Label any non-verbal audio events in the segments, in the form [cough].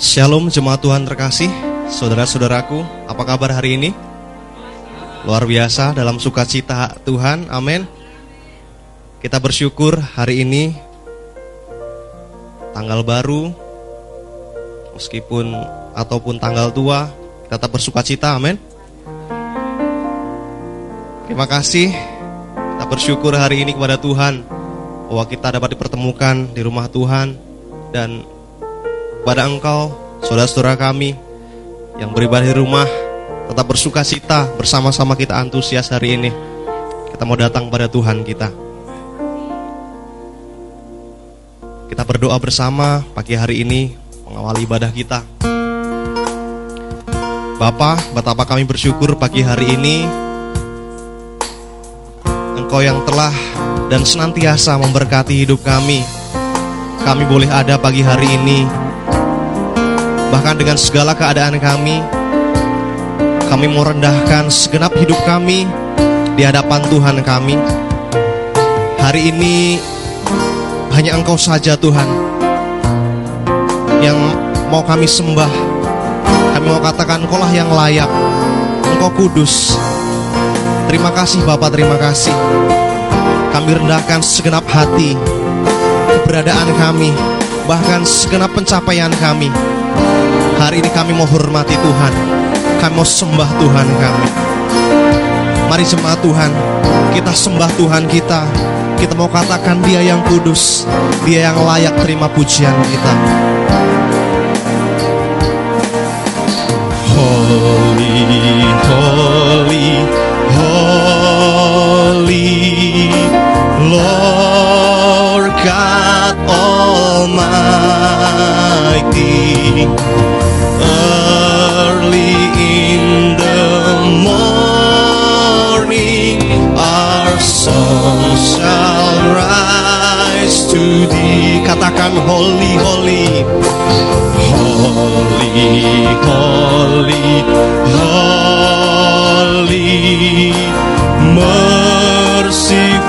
Shalom jemaat Tuhan terkasih, saudara-saudaraku, apa kabar hari ini? Luar biasa dalam sukacita Tuhan, amin. Kita bersyukur hari ini tanggal baru, meskipun ataupun tanggal tua, kita tetap bersukacita, amin. Terima kasih, kita bersyukur hari ini kepada Tuhan bahwa kita dapat dipertemukan di rumah Tuhan dan pada engkau, saudara-saudara kami yang beribadah di rumah, tetap bersuka cita bersama-sama kita antusias hari ini. Kita mau datang pada Tuhan kita. Kita berdoa bersama pagi hari ini mengawali ibadah kita. Bapa, betapa kami bersyukur pagi hari ini Engkau yang telah dan senantiasa memberkati hidup kami. Kami boleh ada pagi hari ini Bahkan dengan segala keadaan kami, kami mau rendahkan segenap hidup kami di hadapan Tuhan kami. Hari ini hanya Engkau saja Tuhan yang mau kami sembah. Kami mau katakan Engkau lah yang layak. Engkau kudus. Terima kasih Bapak, terima kasih. Kami rendahkan segenap hati, keberadaan kami, bahkan segenap pencapaian kami Hari ini kami mau hormati Tuhan. Kami mau sembah Tuhan kami. Mari sembah Tuhan. Kita sembah Tuhan kita. Kita mau katakan dia yang kudus. Dia yang layak terima pujian kita. Holy, holy, holy Lord God Almighty Early in the morning, our song shall rise to thee. Katakan holy, holy, holy, holy, holy, merciful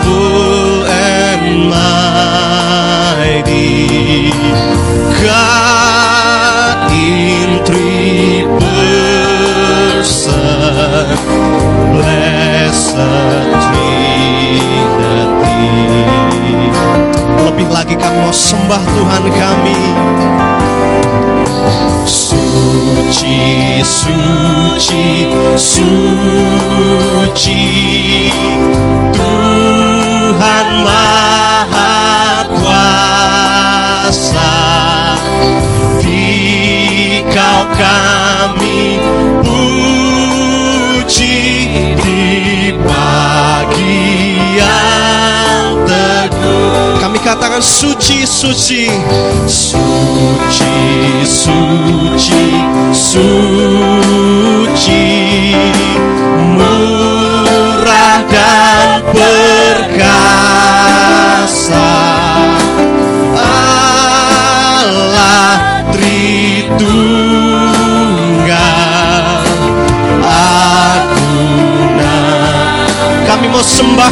sembah Tuhan kami. Suci, suci, suci, Tuhan Maha Dikau kami puji di pagi yang teduh. Kami katakan suci, suci, suci, suci, suci,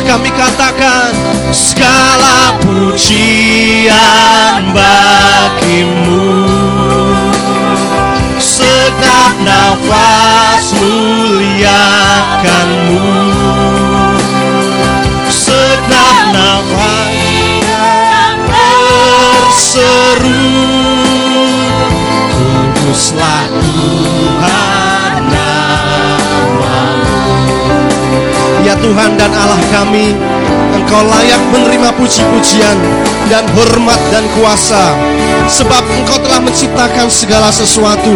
kami katakan Segala pujian bagimu. Segenap nafas muliakanmu. Segenap nafas. Berseru Tuhan dan Allah kami Engkau layak menerima puji-pujian dan hormat dan kuasa. Sebab engkau telah menciptakan segala sesuatu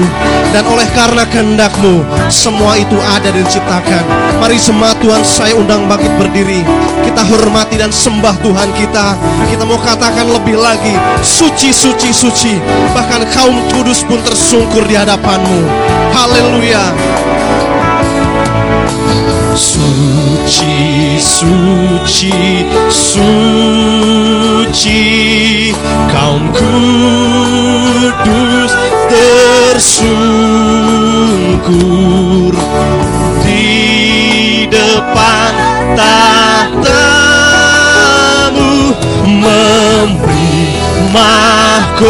Dan oleh karena kehendakmu Semua itu ada dan diciptakan. Mari semua Tuhan saya undang bangkit berdiri. Kita hormati dan sembah Tuhan kita. Kita mau katakan lebih lagi Suci, suci, suci. Bahkan kaum kudus pun tersungkur di hadapanmu. Haleluya. Suci, suci, suci Kaum kudus tersungkur Di depan tahtamu Memberi mahkotanya.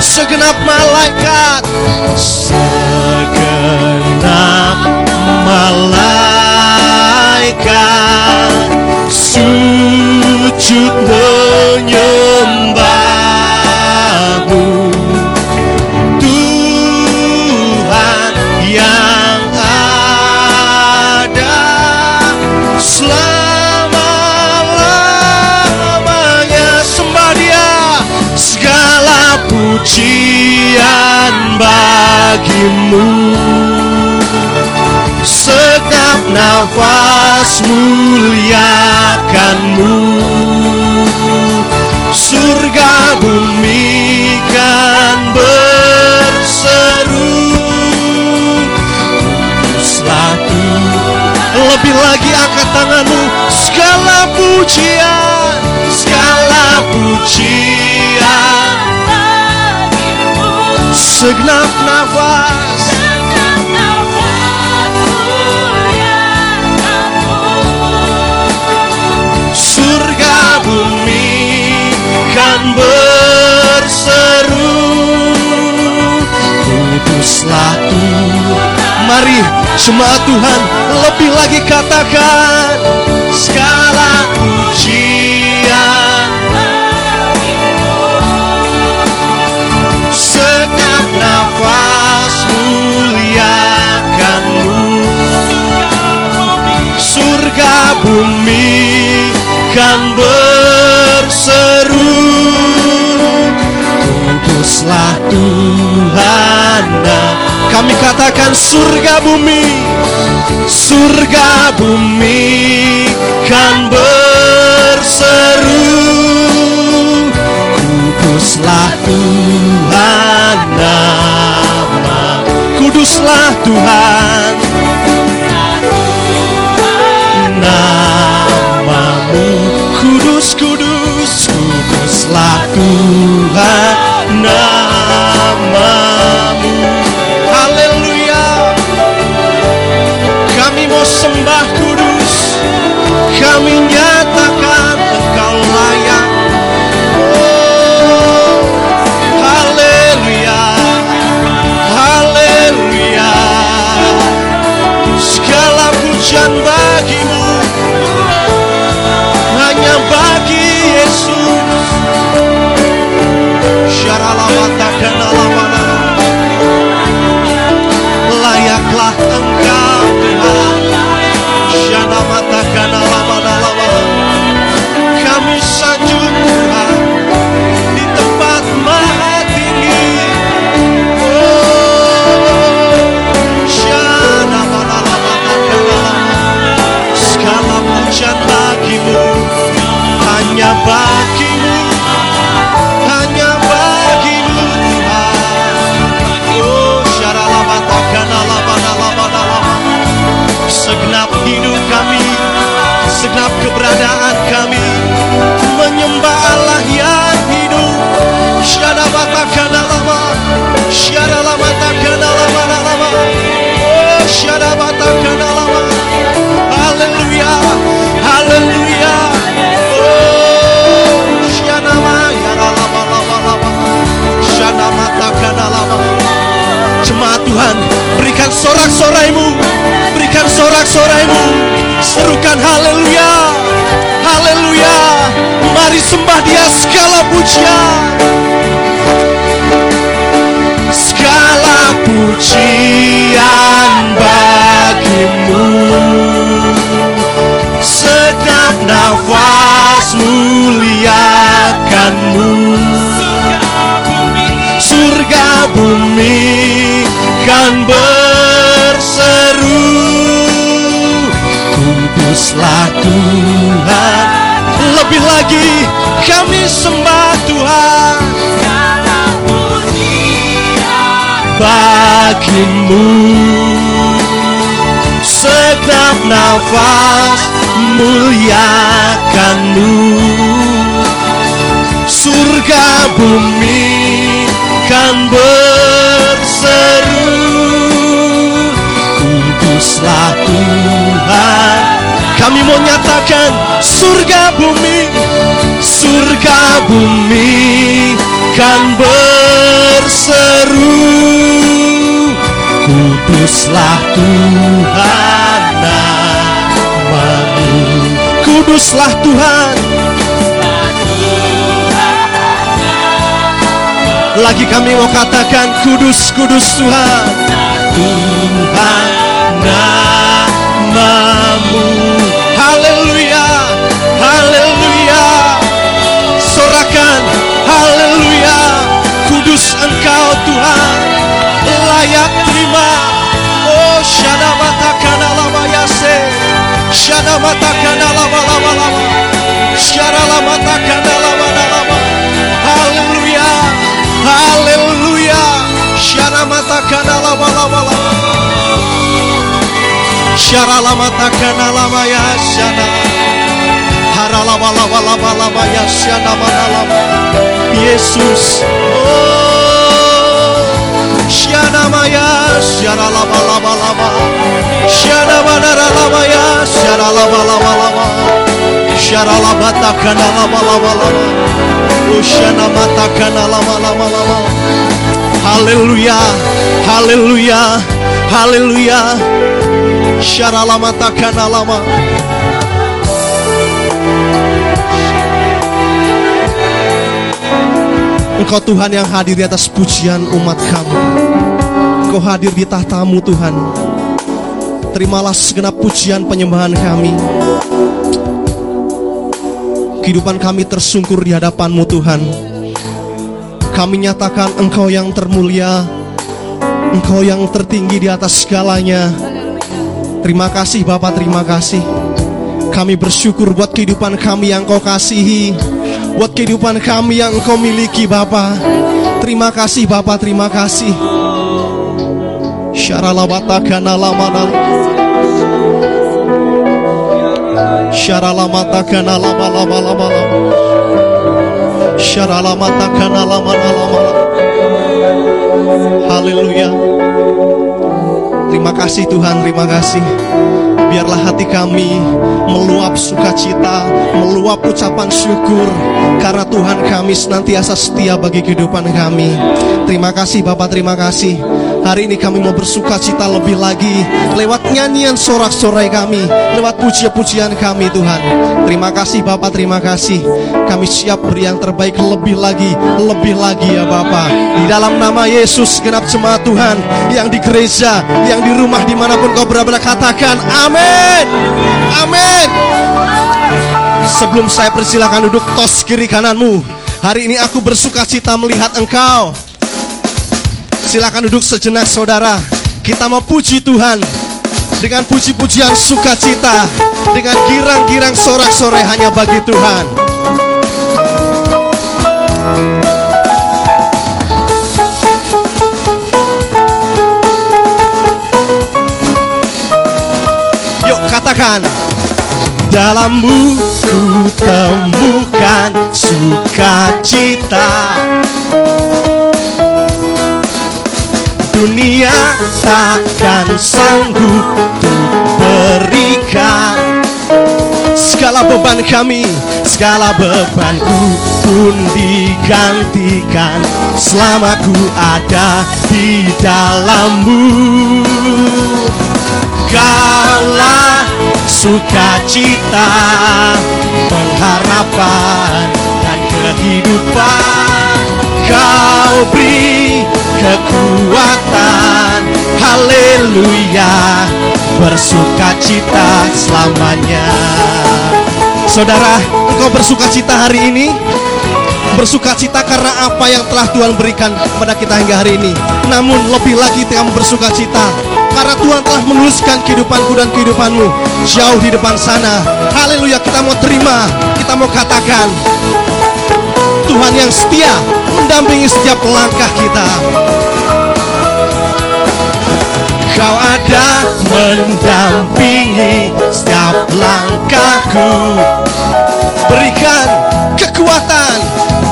Segenap malaikat segenap malaikat sujud menyembahmu. Tuhan yang ada selama-lamanya sembah dia. Segala pujian bagimu nafas muliakanmu. Surga bumi kan berseru. Selatu Lebih lagi angkat tanganmu. Segala pujian Segala pujian. Segenap nafas Tuhan Mari jemaat Tuhan lebih lagi katakan Segala pujian Sekap nafas muliakanmu. Surga bumi kan berseru. Kuduslah Tuhan Kami katakan surga bumi Surga bumi kan berseru. Kuduslah Tuhan nama. Kuduslah Tuhan Bagimu Segenap nafas muliakanmu. Surga bumi kan berseru Kuduslah Tuhan. Kami mau nyatakan surga bumi Surga bumi kan berseru Kuduslah Tuhan namamu Kuduslah Tuhan. Lagi kami mau katakan kudus kudus Tuhan. Tuhan namamu Syara lama takkan lama ya syana Hara lama lama lama lama ya syana mana lama Yesus Oh Syana maya Syara lama lama lama Syana mana lama ya Syara lama lama lama Syara lama takkan lama Haleluya Haleluya Haleluya. Syara lama takkan lama Engkau Tuhan yang hadir di atas pujian umat kamu Engkau hadir di tahtamu Tuhan. Terimalah segenap pujian penyembahan kami. Kehidupan kami tersungkur di hadapanmu Tuhan Kami nyatakan Engkau yang termulia Engkau yang tertinggi di atas segalanya. Terima kasih Bapak, terima kasih. Kami bersyukur buat kehidupan kami yang kau kasihi Buat kehidupan kami yang engkau miliki Bapak. Terima kasih Bapak, terima kasih. Syaralabatakana lamana Syaralamatakana lama lama lama lama Syaralamatakana lama lama lama Haleluya. Terima kasih Tuhan, terima kasih. Biarlah hati kami meluap sukacita, meluap ucapan syukur. Karena Tuhan kami senantiasa setia bagi kehidupan kami. Terima kasih Bapak, terima kasih Hari ini kami mau bersuka cita lebih lagi Lewat nyanyian sorak-sorai kami Lewat pujian-pujian kami Tuhan. Terima kasih Bapak, terima kasih. Kami siap beri yang terbaik lebih lagi Lebih lagi ya Bapak. Di dalam nama Yesus genap jemaat Tuhan Yang di gereja, yang di rumah di mana pun kau berada Katakan amin. Amin. Sebelum saya persilakan duduk tos kiri kananmu Hari ini aku bersuka cita melihat engkau Silakan duduk sejenak saudara. Kita mau puji Tuhan dengan puji-pujian sukacita, dengan girang-girang sorak-sorai hanya bagi Tuhan. Yuk katakan Dalammu ku temukan sukacita dunia takkan sanggup berikan Segala beban kami, segala bebanku pun digantikan. Selama ku ada di dalammu. Kaulah sukacita, pengharapan dan kehidupan Kau beri kekuatan. Haleluya. Bersuka cita selamanya. Saudara, engkau bersuka cita hari ini? Bersuka cita karena apa yang telah Tuhan berikan kepada kita hingga hari ini. Namun lebih lagi kamu bersuka cita Karena Tuhan telah menuliskan kehidupanku dan kehidupanmu Jauh di depan sana. Haleluya kita mau terima Kita mau katakan Tuhan yang setia mendampingi setiap langkah kita. Kau ada mendampingi setiap langkahku. Berikan kekuatan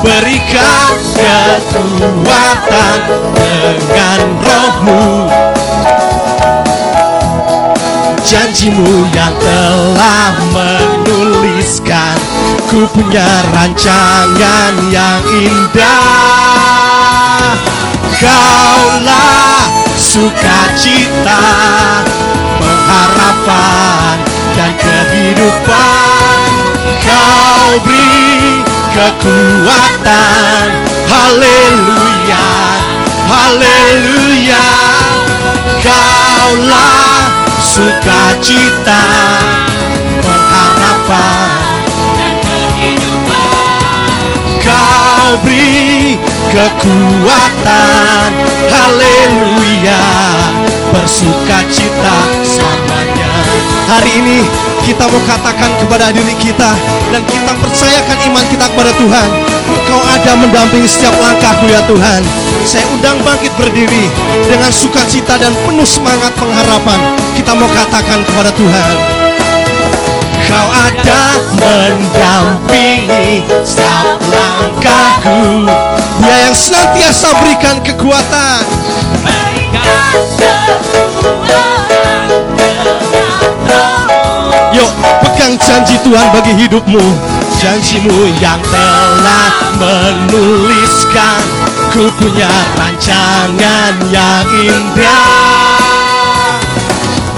Berikan kekuatan dengan rohmu Janjimu yang telah menuliskan Ku punya rancangan yang indah Kaulah sukacita, pengharapan dan kehidupan. Kau beri kekuatan, haleluya, haleluya. Kaulah sukacita, pengharapan Kau beri kekuatan. Haleluya Bersuka cita selamanya Hari ini kita mau katakan kepada diri kita Dan kita percayakan iman kita kepada Tuhan. Kau ada mendampingi setiap langkahku ya Tuhan. Saya undang bangkit berdiri Dengan sukacita dan penuh semangat pengharapan. Kita mau katakan kepada Tuhan. Kau ada mendampingi setiap langkahku. Dia yang senantiasa berikan kekuatan pegang janji Tuhan bagi hidupmu. Janjimu yang telah menuliskan. Ku punya rancangan yang indah.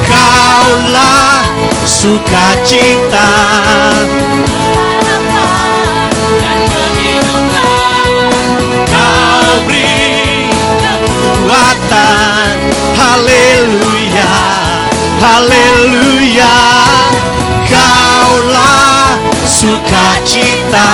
Kaulah sukacita. Kau beri kekuatan. Haleluya. Haleluya Kaulah sukacita.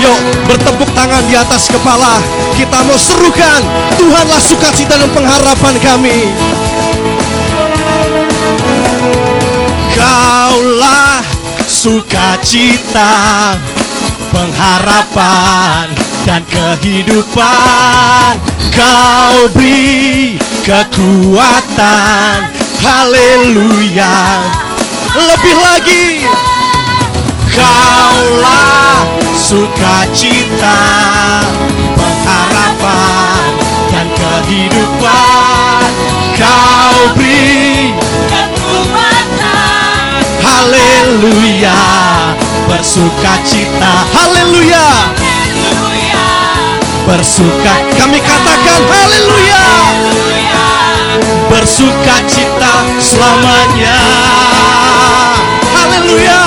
Yuk bertepuk tangan di atas kepala. Kita mau serukan Tuhanlah sukacita dan pengharapan kami. Kaulah sukacita Pengharapan dan kehidupan. Kau beri kekuatan. Haleluya. Lebih lagi. Kaulah sukacita, pengharapan dan kehidupan. Kau beri haleluya, bersukacita, haleluya, bersuka. Kami katakan haleluya, bersukacita selamanya. Haleluya.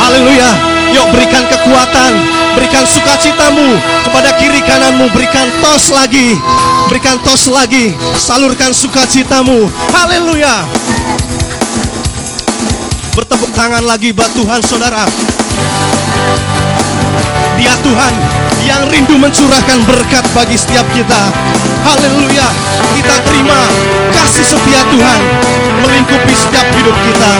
Haleluya. Yuk berikan kekuatan, berikan sukacitamu kepada kiri kananmu, berikan tos lagi, berikan tos lagi, salurkan sukacitamu. Haleluya. Bertepuk tangan lagi buat Tuhan saudara. Dia Tuhan yang rindu mencurahkan berkat bagi setiap kita. Haleluya. Kita terima kasih setia Tuhan melingkupi setiap hidup kita.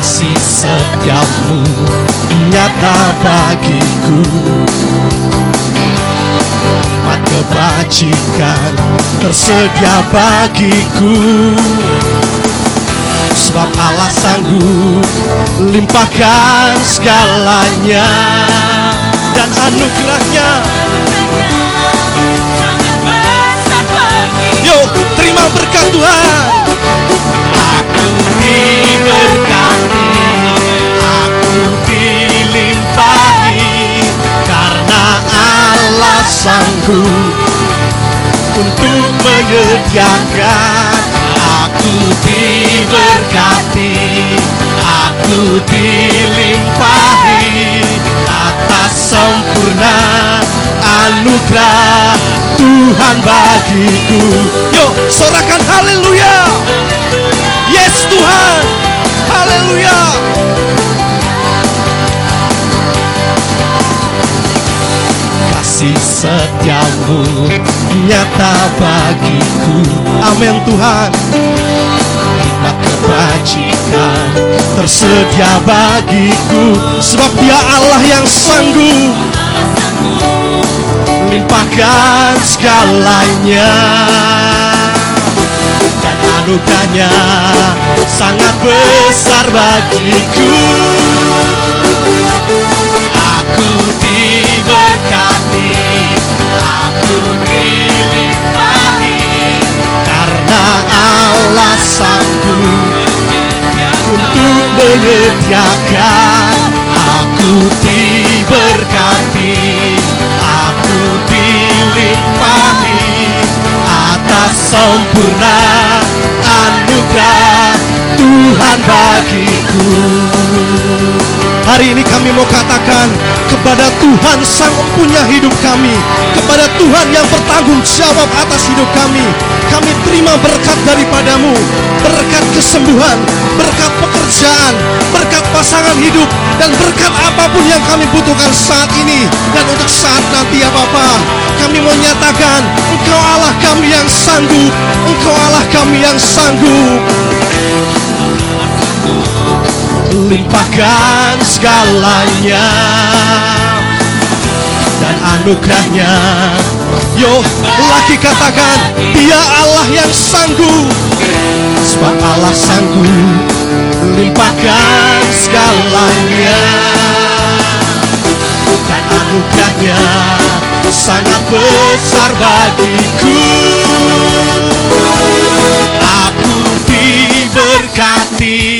Kasih setiamu nyata bagiku. Mat kebajikan tersedia bagiku. Sebab Allah sanggup limpahkan segalanya Dan anugerahnya. Yuk terima berkat Tuhan. Aku diberkati Sanggup Untuk menyediakan Aku diberkati Aku dilimpahi Atas sempurna anugerah Tuhan bagiku. Yuk sorakan haleluya. Yes Tuhan Kasih setiamu nyata bagiku. Amin Tuhan. Hikmat kebajikan tersedia bagiku. Sebab dia Allah yang sanggup Limpahkan segalanya. Dan anugerahnya sangat besar bagiku. Aku diberkati, Sanggup untuk menyediakan aku diberkati, aku dilimpahi, atas sempurna anugerah Tuhan bagiku. Hari ini kami mau katakan kepada Tuhan Sang Empunya hidup kami Kepada Tuhan yang bertanggung jawab atas hidup kami Kami terima berkat daripadamu Berkat kesembuhan, berkat pekerjaan, berkat pasangan hidup Dan berkat apa pun yang kami butuhkan saat ini Dan untuk saat nanti ya Bapa. Kami mau nyatakan Engkau Allah kami yang sanggup Engkau Allah kami yang sanggup limpahkan segalanya dan anugerahnya. Yo, lagi katakan Dia Allah yang sanggup. Sebab Allah sanggup. Limpahkan segalanya dan anugerahnya. Sangat besar bagiku. Aku diberkati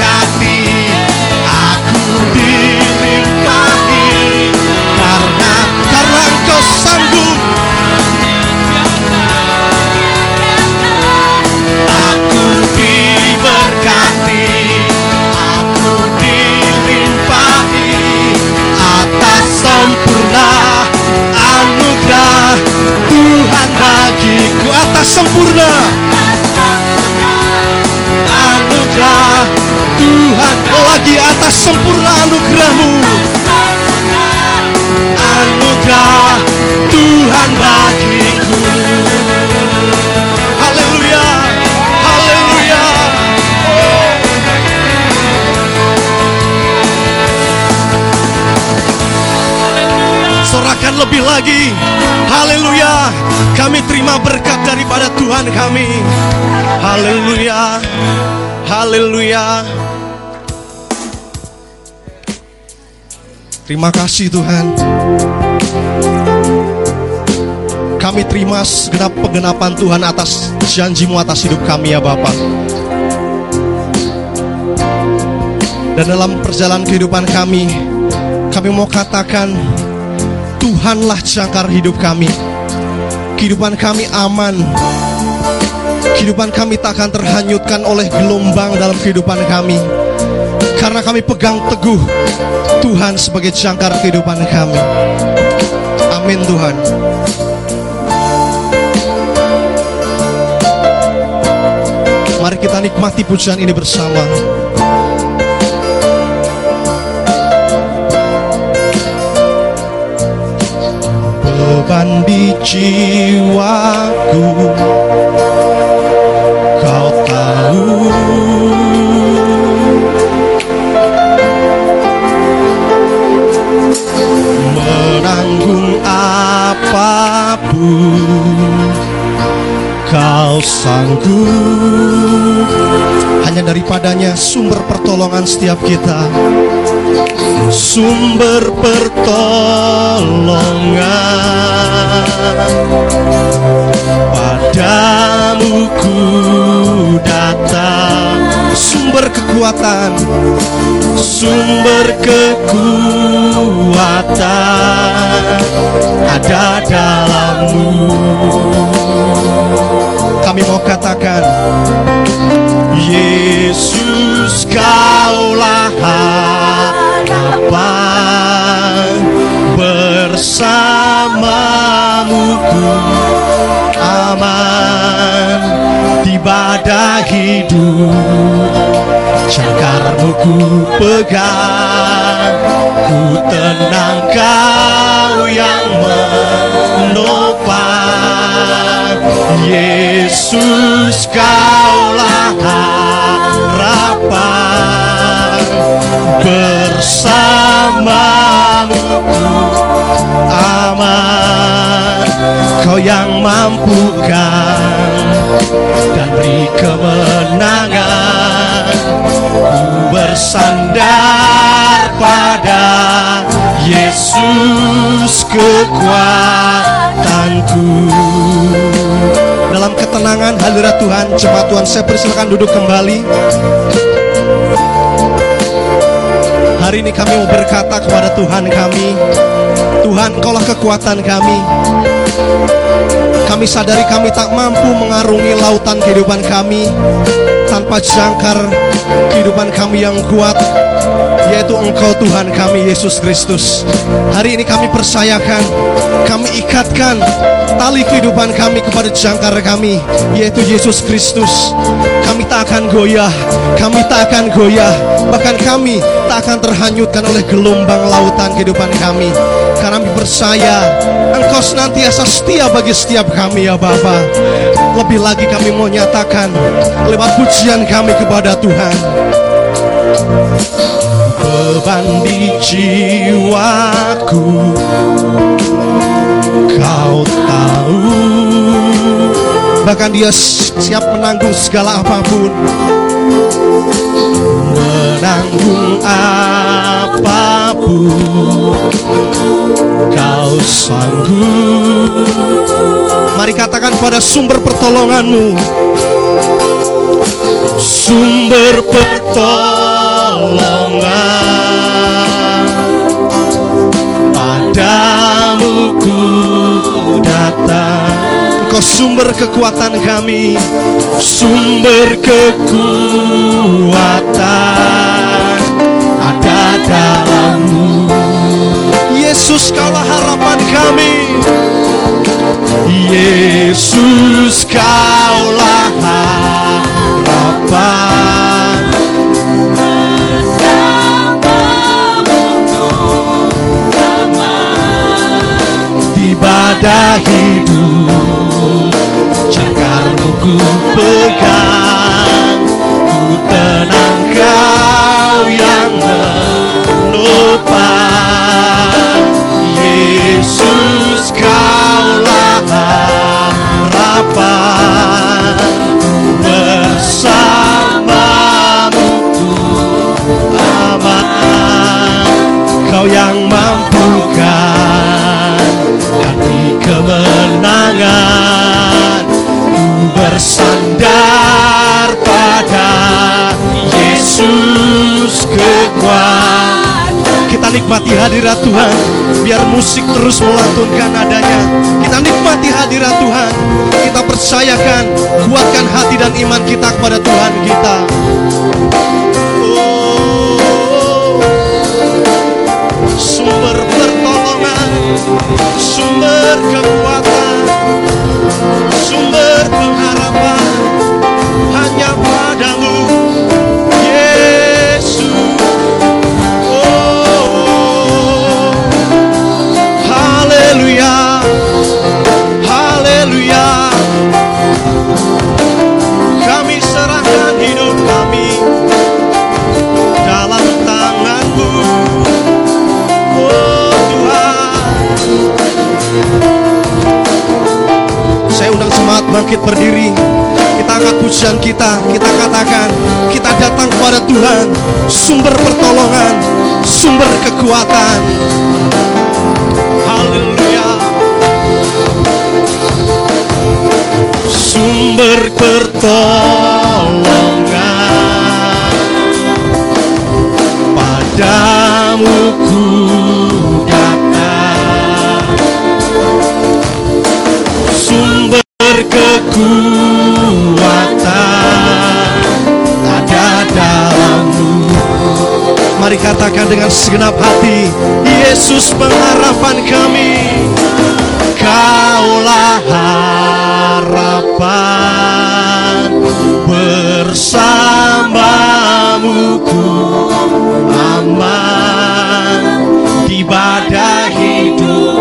sempurna. Anugerah Tuhan Lagi atas sempurna anugerahmu. Anugerah Tuhan bagiku Sorakan lebih lagi. Haleluya. Kami terima berkat daripada Tuhan kami. Haleluya. Haleluya. Terima kasih Tuhan. Kami terima segenap penggenapan Tuhan atas janjimu atas hidup kami ya Bapak Dan dalam perjalanan kehidupan kami Kami mau katakan Tuhanlah jangkar hidup kami. Kehidupan kami aman. Kehidupan kami tak akan terhanyutkan oleh gelombang dalam kehidupan kami. Karena kami pegang teguh Tuhan sebagai jangkar kehidupan kami. Amin Tuhan. Mari kita nikmati pujian ini bersama Beban di jiwaku. Kau tahu. Menanggung apa pun Kau sanggup. Hanya daripadanya sumber pertolongan setiap kita Sumber pertolongan. Padamu ku datang. Sumber kekuatan. Sumber kekuatan Ada dalammu. Kami mau katakan Yesus kaulah harapan Bersamamu ku? Aman Di badai hidup. Jangkarmu ku pegang. Ku tenang kau yang menopang. Yesus kaulah harapan Bersamamu aman Kau yang mampukan dan beri kemenangan. Ku bersandar pada Yesus kekuatanku. Dalam ketenangan hadirat Tuhan Jemaat Tuhan saya persilakan duduk kembali Hari ini kami mau berkata kepada Tuhan kami Tuhan kaulah kekuatan kami. Kami sadari kami tak mampu mengarungi lautan kehidupan kami Tanpa jangkar kehidupan kami yang kuat Yaitu engkau Tuhan kami Yesus Kristus. Hari ini kami percayakan Kami ikatkan tali kehidupan kami kepada jangkar kami Yaitu Yesus Kristus. Kami tak akan goyah Kami tak akan goyah. Bahkan kami tak akan terhanyutkan oleh gelombang lautan kehidupan kami. Karena kami percaya Engkau senantiasa setia bagi setiap kami ya Bapa. Lebih lagi kami mau nyatakan Lewat pujian kami kepada Tuhan. Beban di jiwaku Kau tahu. Bahkan dia siap menanggung segala apa pun Menanggung apa pun Kau sanggup. Mari katakan pada sumber pertolonganmu. Sumber pertolongan. Padamu ku datang Sumber kekuatan kami Sumber kekuatan Ada dalammu. Yesus kaulah harapan kami. Yesus kaulah harapan. Di hidup ku pegang Ku tenang kau yang menopang Yesus kaulah harapan Bersamamu ku aman Kau yang mampukan Dari kemenangan bersandar pada Yesus kekuatan Kita nikmati hadirat Tuhan Biar musik terus melantunkan adanya. Kita nikmati hadirat Tuhan Kita percayakan Kuatkan hati dan iman kita kepada Tuhan kita. Oh, Sumber pertolongan Sumber kekuatan Sumber pengharapan bangkit berdiri. Kita angkat pujian kita, kita katakan, kita datang kepada Tuhan, sumber pertolongan, sumber kekuatan. Haleluya. sumber pertolongan padamu ku Mari katakan dengan segenap hati, Yesus pengharapan kami. Kaulah harapan bersamamu ku aman di badai hidup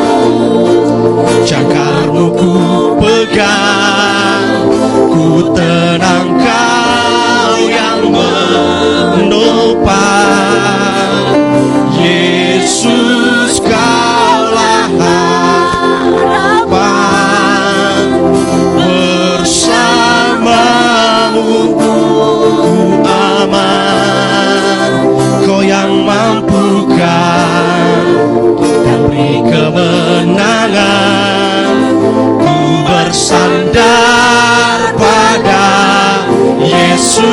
Cakarmu ku pegang ku tenang kau yang menopang Kami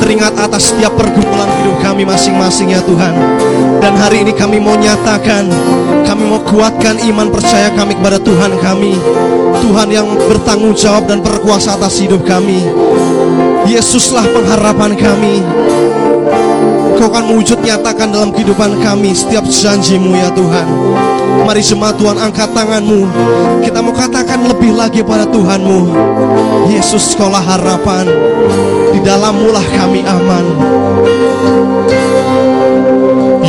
teringat atas setiap pergumulan hidup kami masing-masing ya Tuhan. Dan hari ini kami mau nyatakan Kami mau kuatkan iman percaya kami kepada Tuhan kami. Tuhan yang bertanggung jawab dan berkuasa atas hidup kami. Yesuslah pengharapan kami Kau akan mewujud nyatakan dalam kehidupan kami setiap janjimu ya Tuhan. Mari jemaat Tuhan angkat tanganmu. Kita mau katakan lebih lagi pada Tuhanmu. Yesus sekolah harapan. Di dalammu lah kami aman.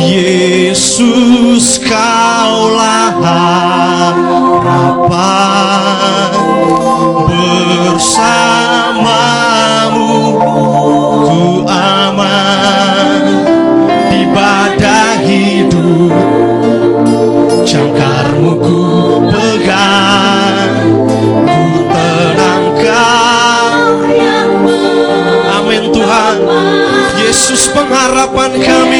Yesus kaulah harapan. Bersamamu pengharapan kami bersamamu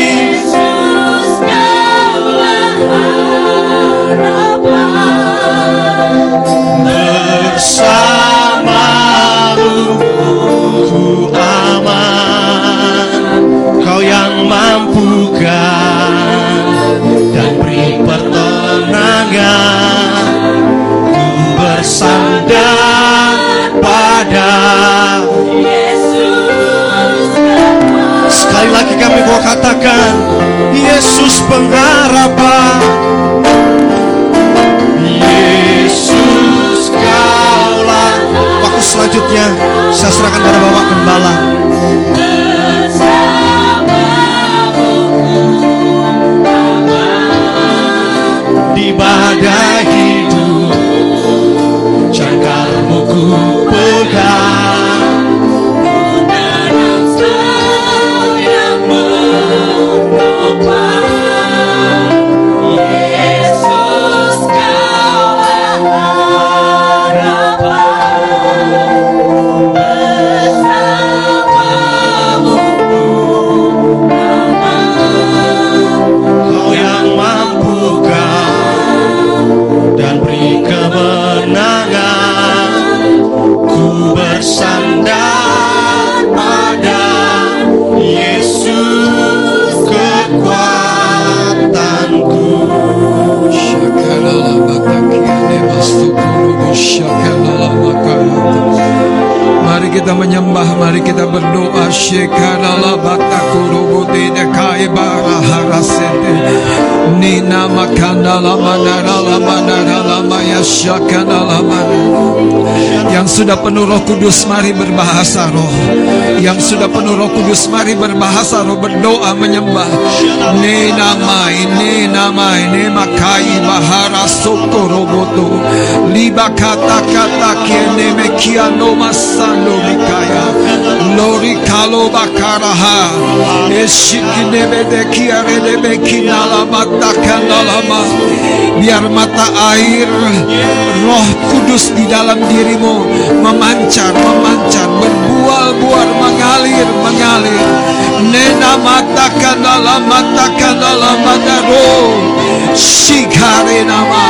katakan Yesus pengharapan. Yesus kaulah. Waktu selanjutnya saya serahkan pada Bapak Gembala kita menyembah, mari kita berdoa. Shekarala batakurubu dekai baraharasete. Nina makandala manarala manarala maya shakandala Yang sudah penuh roh kudus, mari berbahasa roh. Yang sudah penuh roh kudus, mari berbahasa roh. Berdoa menyembah. Nina mai, nina mai, ne makai bahara sokoroboto. Liba kata kata kiene mekiano masando bikaya. Lori kalo bakaraha. Eshikine bede kiare de bekinala mata kanalama. Biar mata air roh kudus di dalam dirimu memancar, memancar, berbual-bual, mengalir, mengalir. Nena mata kanala mata kanala mata roh. Shikare nama,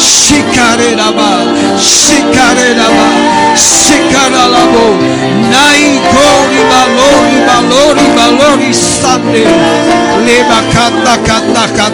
shikare nama, shikare nama, shikara labo. Nai gori balori balori balori sande. Leba kata kata kata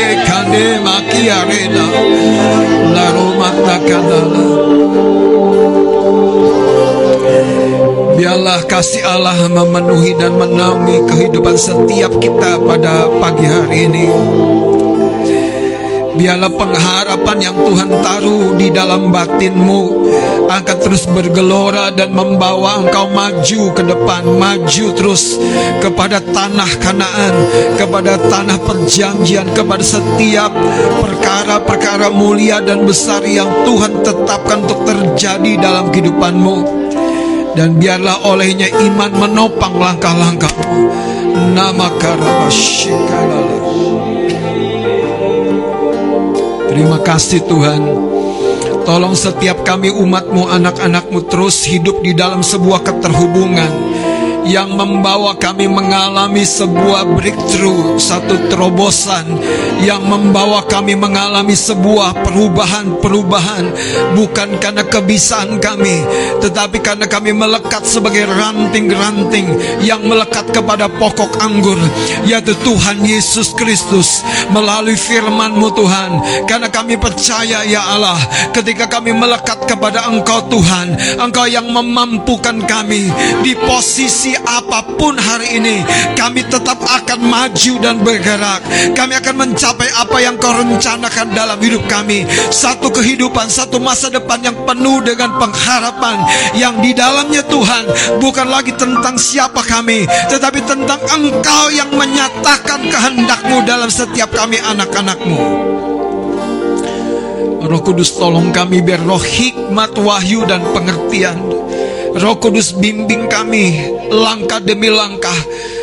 Kande makiarena La Roma Biarlah kasih Allah memenuhi dan menaungi kehidupan setiap kita pada pagi hari ini. Biarlah pengharapan yang Tuhan taruh di dalam batinmu akan terus bergelora dan membawa engkau maju ke depan, maju terus kepada tanah Kanaan, kepada tanah perjanjian, kepada setiap perkara-perkara mulia dan besar yang Tuhan tetapkan untuk terjadi dalam kehidupanmu. Dan biarlah olehnya iman menopang langkah-langkahmu. Nama Karabashikalala. Terima kasih Tuhan. Tolong setiap kami umatmu anak-anakmu terus hidup di dalam sebuah keterhubungan yang membawa kami mengalami sebuah breakthrough, satu terobosan yang membawa kami mengalami sebuah perubahan-perubahan bukan karena kebisaan kami, tetapi karena kami melekat sebagai ranting-ranting yang melekat kepada pokok anggur, yaitu Tuhan Yesus Kristus melalui firman-Mu Tuhan. Karena kami percaya ya Allah, ketika kami melekat kepada Engkau Tuhan, Engkau yang memampukan kami di posisi apa pun hari ini Kami tetap akan maju dan bergerak. Kami akan mencapai apa yang kau rencanakan dalam hidup kami. Satu kehidupan, satu masa depan yang penuh dengan pengharapan Yang di dalamnya Tuhan. Bukan lagi tentang siapa kami Tetapi tentang engkau yang menyatakan kehendakmu dalam setiap kami anak-anakmu. Roh Kudus tolong kami biar roh hikmat, wahyu dan pengertian Roh Kudus bimbing kami langkah demi langkah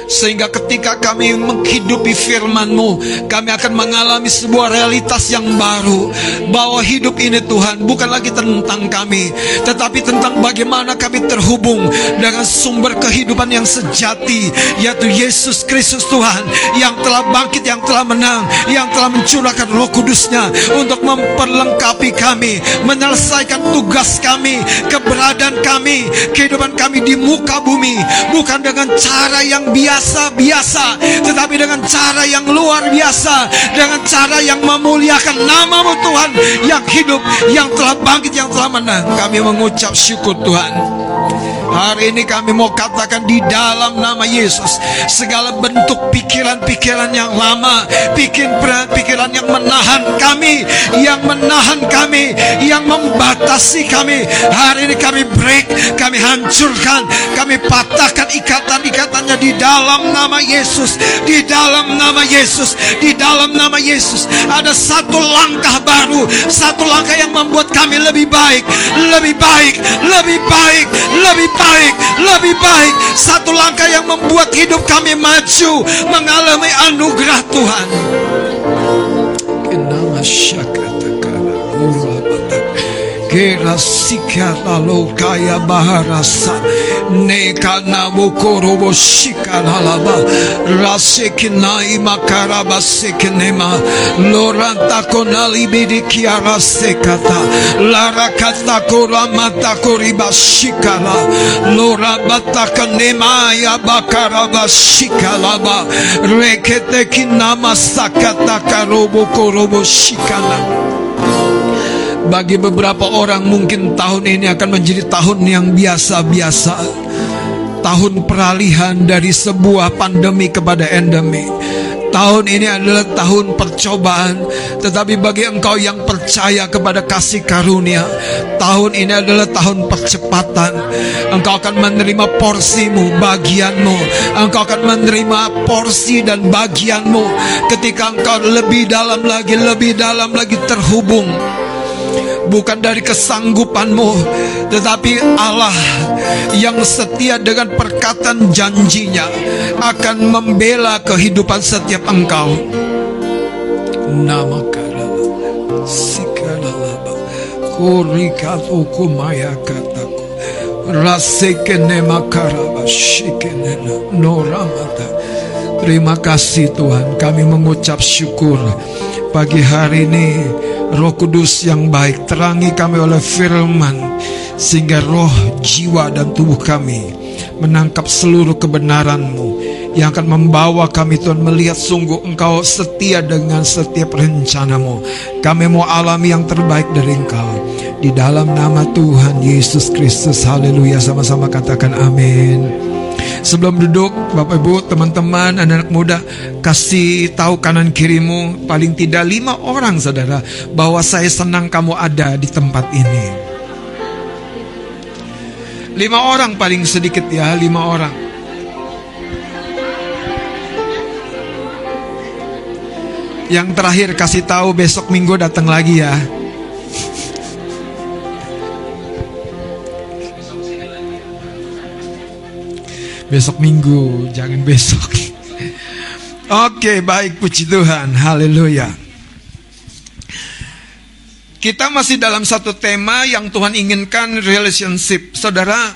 sehingga ketika kami menghidupi firman-Mu, kami akan mengalami sebuah realitas yang baru. Bahwa hidup ini Tuhan bukan lagi tentang kami, tetapi tentang bagaimana kami terhubung dengan sumber kehidupan yang sejati, yaitu Yesus Kristus Tuhan yang telah bangkit, yang telah menang, yang telah mencurahkan roh kudusnya untuk memperlengkapi kami, menyelesaikan tugas kami, keberadaan kami, kehidupan kami di muka bumi, bukan dengan cara yang biasa biasa-biasa Tetapi dengan cara yang luar biasa Dengan cara yang memuliakan namamu Tuhan Yang hidup, yang telah bangkit, yang telah menang Kami mengucap syukur Tuhan Hari ini kami mau katakan di dalam nama Yesus Segala bentuk pikiran-pikiran yang lama Pikiran-pikiran yang menahan kami Yang menahan kami Yang membatasi kami. Hari ini kami break Kami hancurkan Kami patahkan ikatan-ikatannya di dalam nama Yesus Di dalam nama Yesus Di dalam nama Yesus. Ada satu langkah baru Satu langkah yang membuat kami lebih baik Lebih baik Lebih baik Lebih baik, lebih baik. Satu langkah yang membuat hidup kami maju mengalami anugerah Tuhan. Kenama Kera sikara lokaya baharasa. Neka na mokorobo shikara laba. Rasekina imakaraba sekinema. Loranta konali bidikiara sekata. Larakata koramata koriba shikara. Lorabata kanema ya bakaraba shikala ba. Rekete kinama sakata karobo korobo shikala. Bagi beberapa orang mungkin tahun ini akan menjadi tahun yang biasa-biasa. Tahun peralihan dari sebuah pandemi kepada endemi. Tahun ini adalah tahun percobaan, tetapi bagi engkau yang percaya kepada kasih karunia, tahun ini adalah tahun percepatan. Engkau akan menerima porsimu, bagianmu. Engkau akan menerima porsi dan bagianmu ketika engkau lebih dalam lagi, lebih dalam lagi terhubung bukan dari kesanggupanmu, tetapi Allah yang setia dengan perkataan janjinya akan membela kehidupan setiap engkau. Nama kataku rasekene makaraba shikenena noramata. Terima kasih Tuhan, kami mengucap syukur pagi hari ini Roh Kudus yang baik terangi kami oleh firman sehingga roh, jiwa dan tubuh kami menangkap seluruh kebenaran-Mu yang akan membawa kami Tuhan melihat sungguh Engkau setia dengan setiap rencanamu. Kami mau alami yang terbaik dari Engkau. Di dalam nama Tuhan Yesus Kristus, haleluya. Sama-sama katakan amin. Sebelum duduk, Bapak Ibu, teman-teman, anak-anak muda, kasih tahu kanan kirimu, paling tidak lima orang saudara, bahwa saya senang kamu ada di tempat ini. Lima orang paling sedikit ya, lima orang. Yang terakhir kasih tahu besok minggu datang lagi ya. Besok minggu, jangan besok. [laughs] Oke, baik puji Tuhan. Haleluya. Kita masih dalam satu tema yang Tuhan inginkan relationship. Saudara,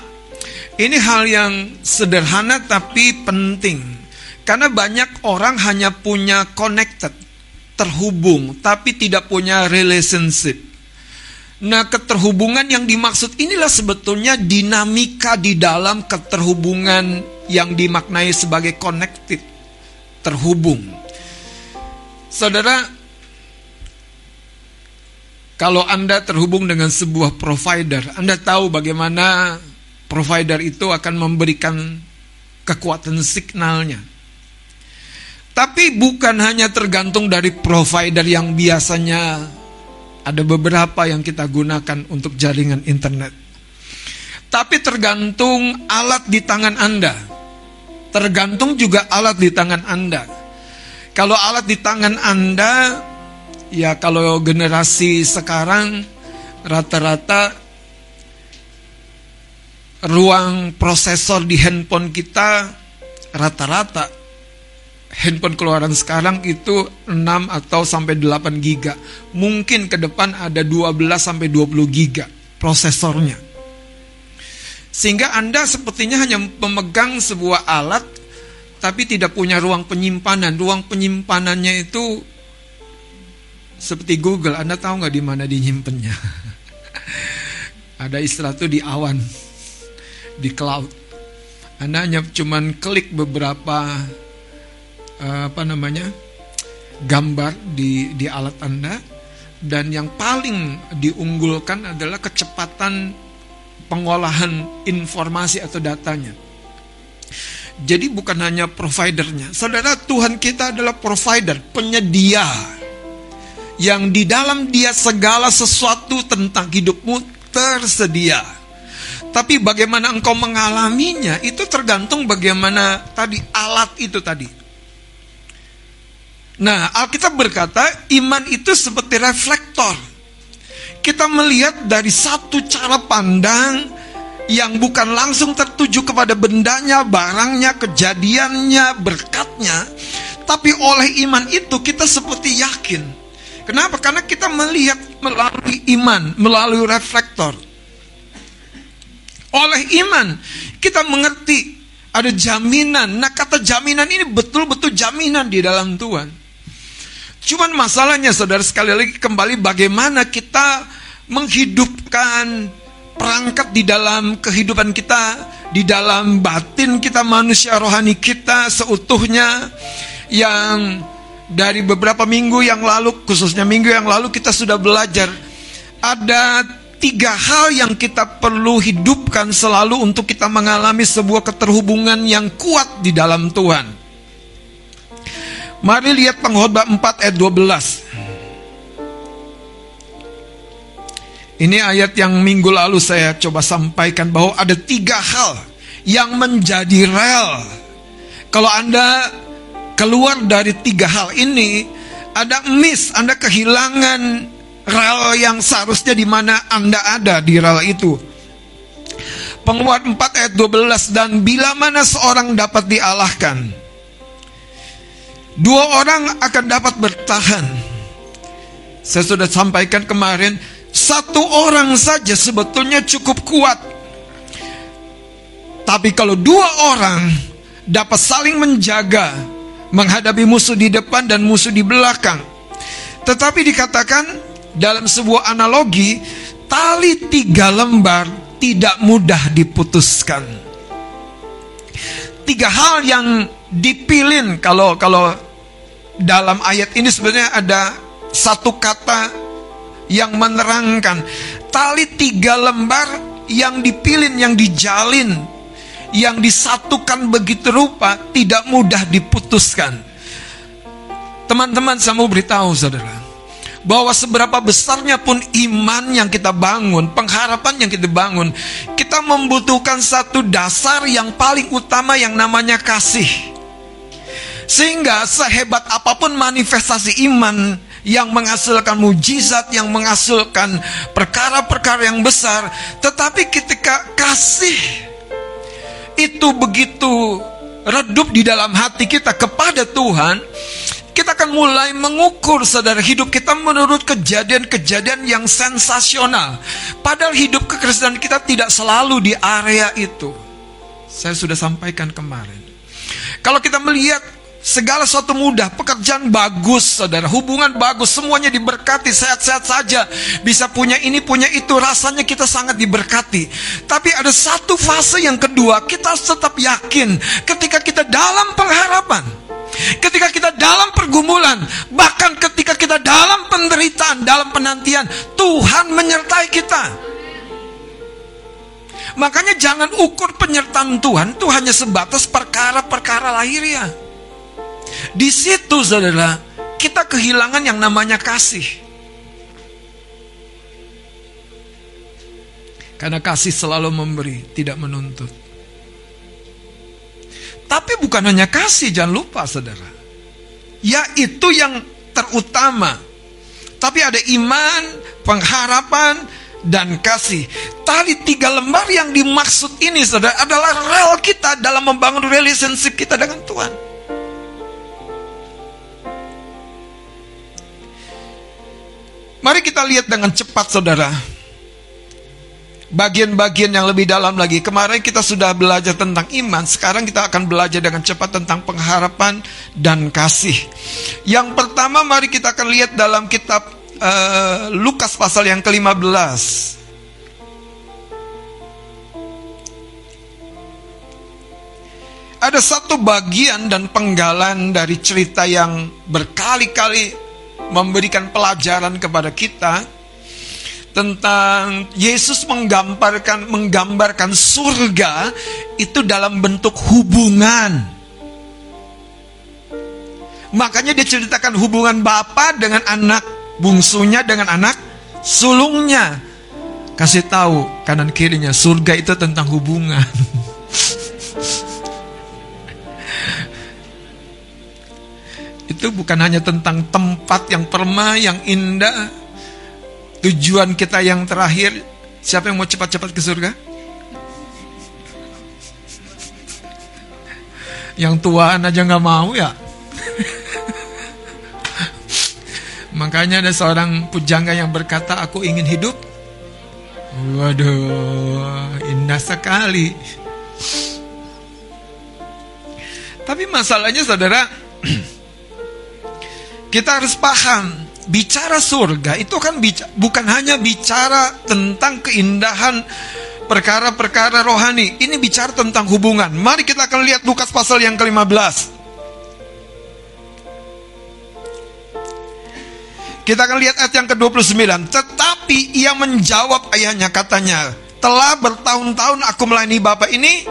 ini hal yang sederhana tapi penting. Karena banyak orang hanya punya connected, terhubung, tapi tidak punya relationship. Nah, keterhubungan yang dimaksud inilah sebetulnya dinamika di dalam keterhubungan yang dimaknai sebagai connected, terhubung. Saudara, kalau Anda terhubung dengan sebuah provider, Anda tahu bagaimana provider itu akan memberikan kekuatan signalnya. Tapi bukan hanya tergantung dari provider yang biasanya ada beberapa yang kita gunakan untuk jaringan internet. Tapi tergantung alat di tangan Anda. Tergantung juga alat di tangan Anda. Kalau alat di tangan Anda, ya kalau generasi sekarang rata-rata ruang prosesor di handphone kita rata-rata handphone keluaran sekarang itu 6 atau sampai 8 giga. Mungkin ke depan ada 12 sampai 20 giga prosesornya. Sehingga Anda sepertinya hanya memegang sebuah alat tapi tidak punya ruang penyimpanan. Ruang penyimpanannya itu seperti Google, Anda tahu nggak di mana dinyimpennya? [laughs] ada istilah itu di awan, di cloud. Anda hanya cuman klik beberapa apa namanya gambar di di alat Anda dan yang paling diunggulkan adalah kecepatan pengolahan informasi atau datanya. Jadi bukan hanya providernya. Saudara, Tuhan kita adalah provider, penyedia. Yang di dalam dia segala sesuatu tentang hidupmu tersedia. Tapi bagaimana engkau mengalaminya itu tergantung bagaimana tadi alat itu tadi Nah, Alkitab berkata, iman itu seperti reflektor. Kita melihat dari satu cara pandang yang bukan langsung tertuju kepada bendanya, barangnya, kejadiannya, berkatnya, tapi oleh iman itu kita seperti yakin. Kenapa? Karena kita melihat melalui iman, melalui reflektor. Oleh iman, kita mengerti ada jaminan. Nah, kata jaminan ini betul-betul jaminan di dalam Tuhan. Cuman masalahnya saudara sekali lagi kembali bagaimana kita menghidupkan perangkat di dalam kehidupan kita, di dalam batin kita manusia rohani kita seutuhnya yang dari beberapa minggu yang lalu, khususnya minggu yang lalu kita sudah belajar ada tiga hal yang kita perlu hidupkan selalu untuk kita mengalami sebuah keterhubungan yang kuat di dalam Tuhan. Mari lihat pengkhotbah 4 ayat 12. Ini ayat yang minggu lalu saya coba sampaikan bahwa ada tiga hal yang menjadi rel. Kalau Anda keluar dari tiga hal ini, ada miss, Anda kehilangan rel yang seharusnya di mana Anda ada di rel itu. Penguat 4 ayat 12 dan bila mana seorang dapat dialahkan Dua orang akan dapat bertahan. Saya sudah sampaikan kemarin, satu orang saja sebetulnya cukup kuat. Tapi kalau dua orang dapat saling menjaga, menghadapi musuh di depan dan musuh di belakang. Tetapi dikatakan dalam sebuah analogi, tali tiga lembar tidak mudah diputuskan. Tiga hal yang dipilin kalau kalau dalam ayat ini sebenarnya ada satu kata yang menerangkan tali tiga lembar yang dipilin yang dijalin yang disatukan begitu rupa tidak mudah diputuskan. Teman-teman saya mau beritahu saudara bahwa seberapa besarnya pun iman yang kita bangun, pengharapan yang kita bangun, kita membutuhkan satu dasar yang paling utama yang namanya kasih. Sehingga sehebat apa pun manifestasi iman yang menghasilkan mujizat, yang menghasilkan perkara-perkara yang besar, tetapi ketika kasih itu begitu redup di dalam hati kita kepada Tuhan, kita akan mulai mengukur saudara hidup kita menurut kejadian-kejadian yang sensasional. Padahal hidup kekristenan kita tidak selalu di area itu. Saya sudah sampaikan kemarin. Kalau kita melihat segala sesuatu mudah, pekerjaan bagus, saudara, hubungan bagus, semuanya diberkati, sehat-sehat saja, bisa punya ini, punya itu, rasanya kita sangat diberkati. Tapi ada satu fase yang kedua, kita tetap yakin ketika kita dalam pengharapan ketika kita dalam pergumulan, bahkan ketika kita dalam penderitaan, dalam penantian, Tuhan menyertai kita. Makanya jangan ukur penyertaan Tuhan itu hanya sebatas perkara-perkara lahiriah. Di situ saudara, kita kehilangan yang namanya kasih. Karena kasih selalu memberi, tidak menuntut. Tapi bukan hanya kasih, jangan lupa saudara. Yaitu yang terutama. Tapi ada iman, pengharapan, dan kasih. Tali tiga lembar yang dimaksud ini saudara adalah rel kita dalam membangun relationship kita dengan Tuhan. Mari kita lihat dengan cepat saudara bagian-bagian yang lebih dalam lagi. Kemarin kita sudah belajar tentang iman, sekarang kita akan belajar dengan cepat tentang pengharapan dan kasih. Yang pertama mari kita akan lihat dalam kitab uh, Lukas pasal yang ke-15. Ada satu bagian dan penggalan dari cerita yang berkali-kali memberikan pelajaran kepada kita tentang Yesus menggambarkan menggambarkan surga itu dalam bentuk hubungan. Makanya diceritakan hubungan Bapa dengan anak bungsunya dengan anak sulungnya. Kasih tahu kanan kirinya surga itu tentang hubungan. [laughs] itu bukan hanya tentang tempat yang perma yang indah, Tujuan kita yang terakhir, siapa yang mau cepat-cepat ke surga? Yang tuaan aja nggak mau ya. [laughs] Makanya ada seorang pujangga yang berkata, aku ingin hidup. Waduh, indah sekali. Tapi masalahnya saudara, [clears throat] kita harus paham bicara surga itu kan bicara, bukan hanya bicara tentang keindahan perkara-perkara rohani. Ini bicara tentang hubungan. Mari kita akan lihat Lukas pasal yang ke-15. Kita akan lihat ayat yang ke-29. Tetapi ia menjawab ayahnya katanya, telah bertahun-tahun aku melayani bapak ini,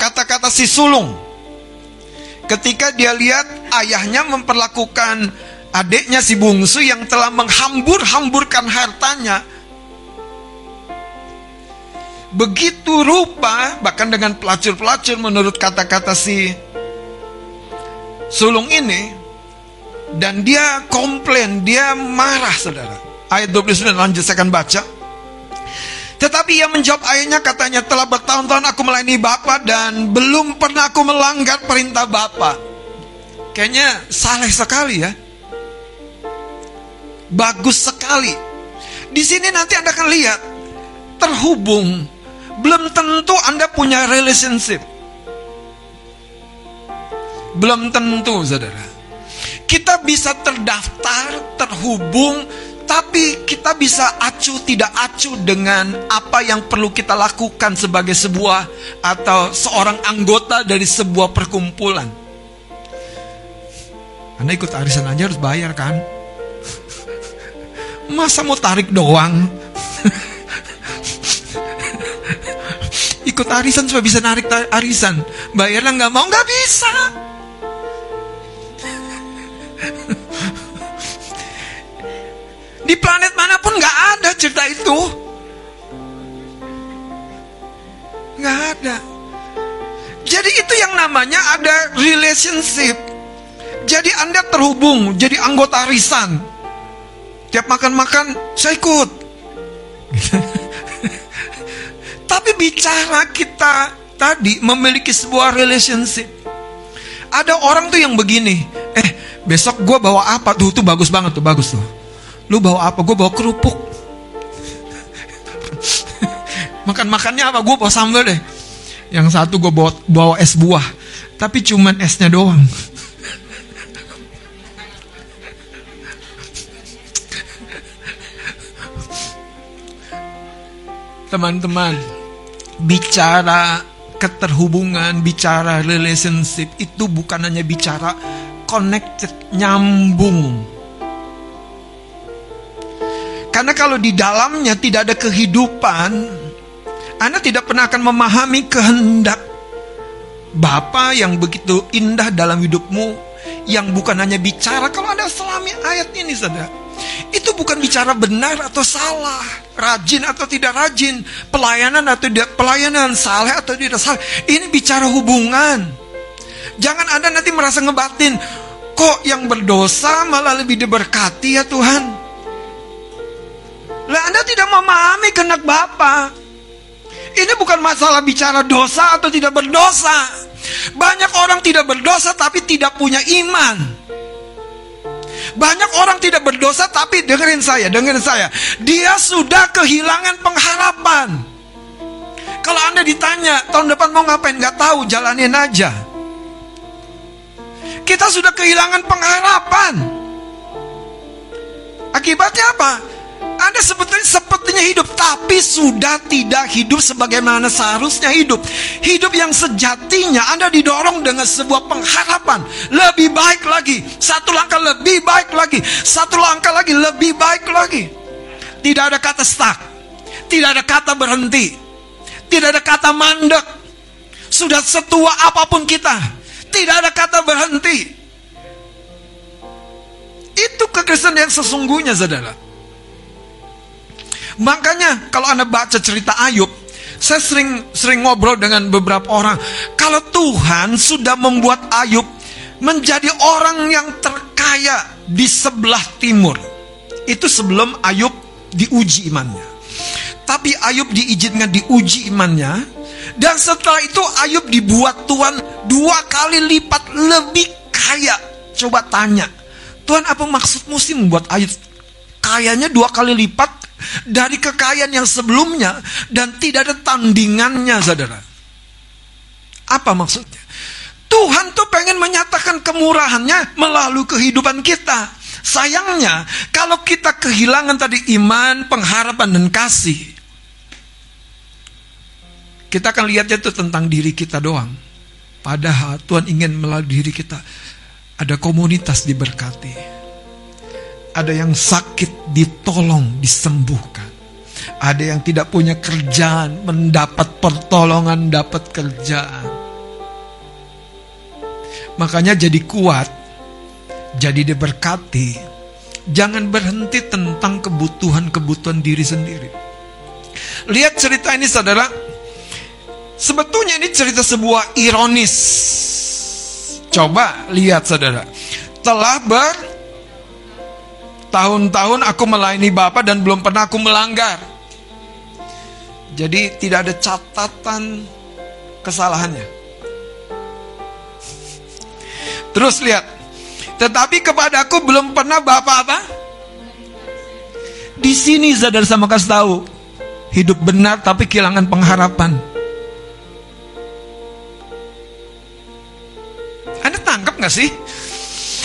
kata-kata si sulung. Ketika dia lihat ayahnya memperlakukan adiknya si bungsu yang telah menghambur-hamburkan hartanya. Begitu rupa bahkan dengan pelacur-pelacur menurut kata-kata si sulung ini dan dia komplain, dia marah saudara. Ayat 29 lanjut saya akan baca. Tetapi ia menjawab ayahnya katanya telah bertahun-tahun aku melayani Bapak dan belum pernah aku melanggar perintah Bapak. Kayaknya salah sekali ya bagus sekali. Di sini nanti Anda akan lihat terhubung. Belum tentu Anda punya relationship. Belum tentu, Saudara. Kita bisa terdaftar, terhubung, tapi kita bisa acu tidak acu dengan apa yang perlu kita lakukan sebagai sebuah atau seorang anggota dari sebuah perkumpulan. Anda ikut arisan aja harus bayar kan? Masa mau tarik doang? ikut arisan supaya bisa narik arisan. Bayarnya nggak mau, nggak bisa. Di planet mana pun nggak ada cerita itu. Nggak ada. Jadi itu yang namanya ada relationship. Jadi Anda terhubung, jadi anggota arisan. Tiap makan-makan, saya ikut. [laughs] Tapi bicara kita tadi memiliki sebuah relationship. Ada orang tuh yang begini, eh besok gue bawa apa tuh, tuh bagus banget tuh, bagus tuh. Lu bawa apa? Gue bawa kerupuk. [laughs] Makan-makannya apa? Gue bawa sambal deh. Yang satu gue bawa, bawa es buah. Tapi cuman esnya doang. Teman-teman, bicara keterhubungan, bicara relationship itu bukan hanya bicara connected, nyambung karena kalau di dalamnya tidak ada kehidupan, Anda tidak pernah akan memahami kehendak Bapa yang begitu indah dalam hidupmu yang bukan hanya bicara kalau Anda selami ayat ini saudara. Bukan bicara benar atau salah, rajin atau tidak rajin, pelayanan atau tidak pelayanan, salah atau tidak salah. Ini bicara hubungan. Jangan Anda nanti merasa ngebatin, kok yang berdosa malah lebih diberkati ya Tuhan. Lah Anda tidak memahami kehendak Bapa. Ini bukan masalah bicara dosa atau tidak berdosa. Banyak orang tidak berdosa tapi tidak punya iman. Banyak orang tidak berdosa tapi dengerin saya, dengerin saya. Dia sudah kehilangan pengharapan. Kalau Anda ditanya tahun depan mau ngapain nggak tahu, jalanin aja. Kita sudah kehilangan pengharapan. Akibatnya apa? Anda sebetulnya sepertinya hidup tapi sudah tidak hidup sebagaimana seharusnya hidup. Hidup yang sejatinya Anda didorong dengan sebuah pengharapan lebih baik lagi, satu langkah lebih baik lagi, satu langkah lagi lebih baik lagi. Tidak ada kata stuck, tidak ada kata berhenti, tidak ada kata mandek. Sudah setua apa pun kita, tidak ada kata berhenti. Itu kekristenan yang sesungguhnya, saudara. Makanya kalau Anda baca cerita Ayub, saya sering sering ngobrol dengan beberapa orang. Kalau Tuhan sudah membuat Ayub menjadi orang yang terkaya di sebelah timur. Itu sebelum Ayub diuji imannya. Tapi Ayub diizinkan diuji imannya. Dan setelah itu Ayub dibuat Tuhan dua kali lipat lebih kaya. Coba tanya. Tuhan apa maksudmu sih membuat Ayub kayanya dua kali lipat dari kekayaan yang sebelumnya dan tidak ada tandingannya, saudara. Apa maksudnya? Tuhan tuh pengen menyatakan kemurahannya melalui kehidupan kita. Sayangnya, kalau kita kehilangan tadi iman, pengharapan, dan kasih, kita akan lihatnya itu tentang diri kita doang. Padahal Tuhan ingin melalui diri kita ada komunitas diberkati ada yang sakit ditolong, disembuhkan. Ada yang tidak punya kerjaan, mendapat pertolongan, dapat kerjaan. Makanya jadi kuat, jadi diberkati. Jangan berhenti tentang kebutuhan-kebutuhan diri sendiri. Lihat cerita ini saudara. Sebetulnya ini cerita sebuah ironis. Coba lihat saudara. Telah ber Tahun-tahun aku melayani Bapak dan belum pernah aku melanggar. Jadi tidak ada catatan kesalahannya. Terus lihat. Tetapi kepadaku belum pernah Bapak apa? Di sini sadar sama kasih tahu. Hidup benar tapi kehilangan pengharapan. Anda tangkap gak sih?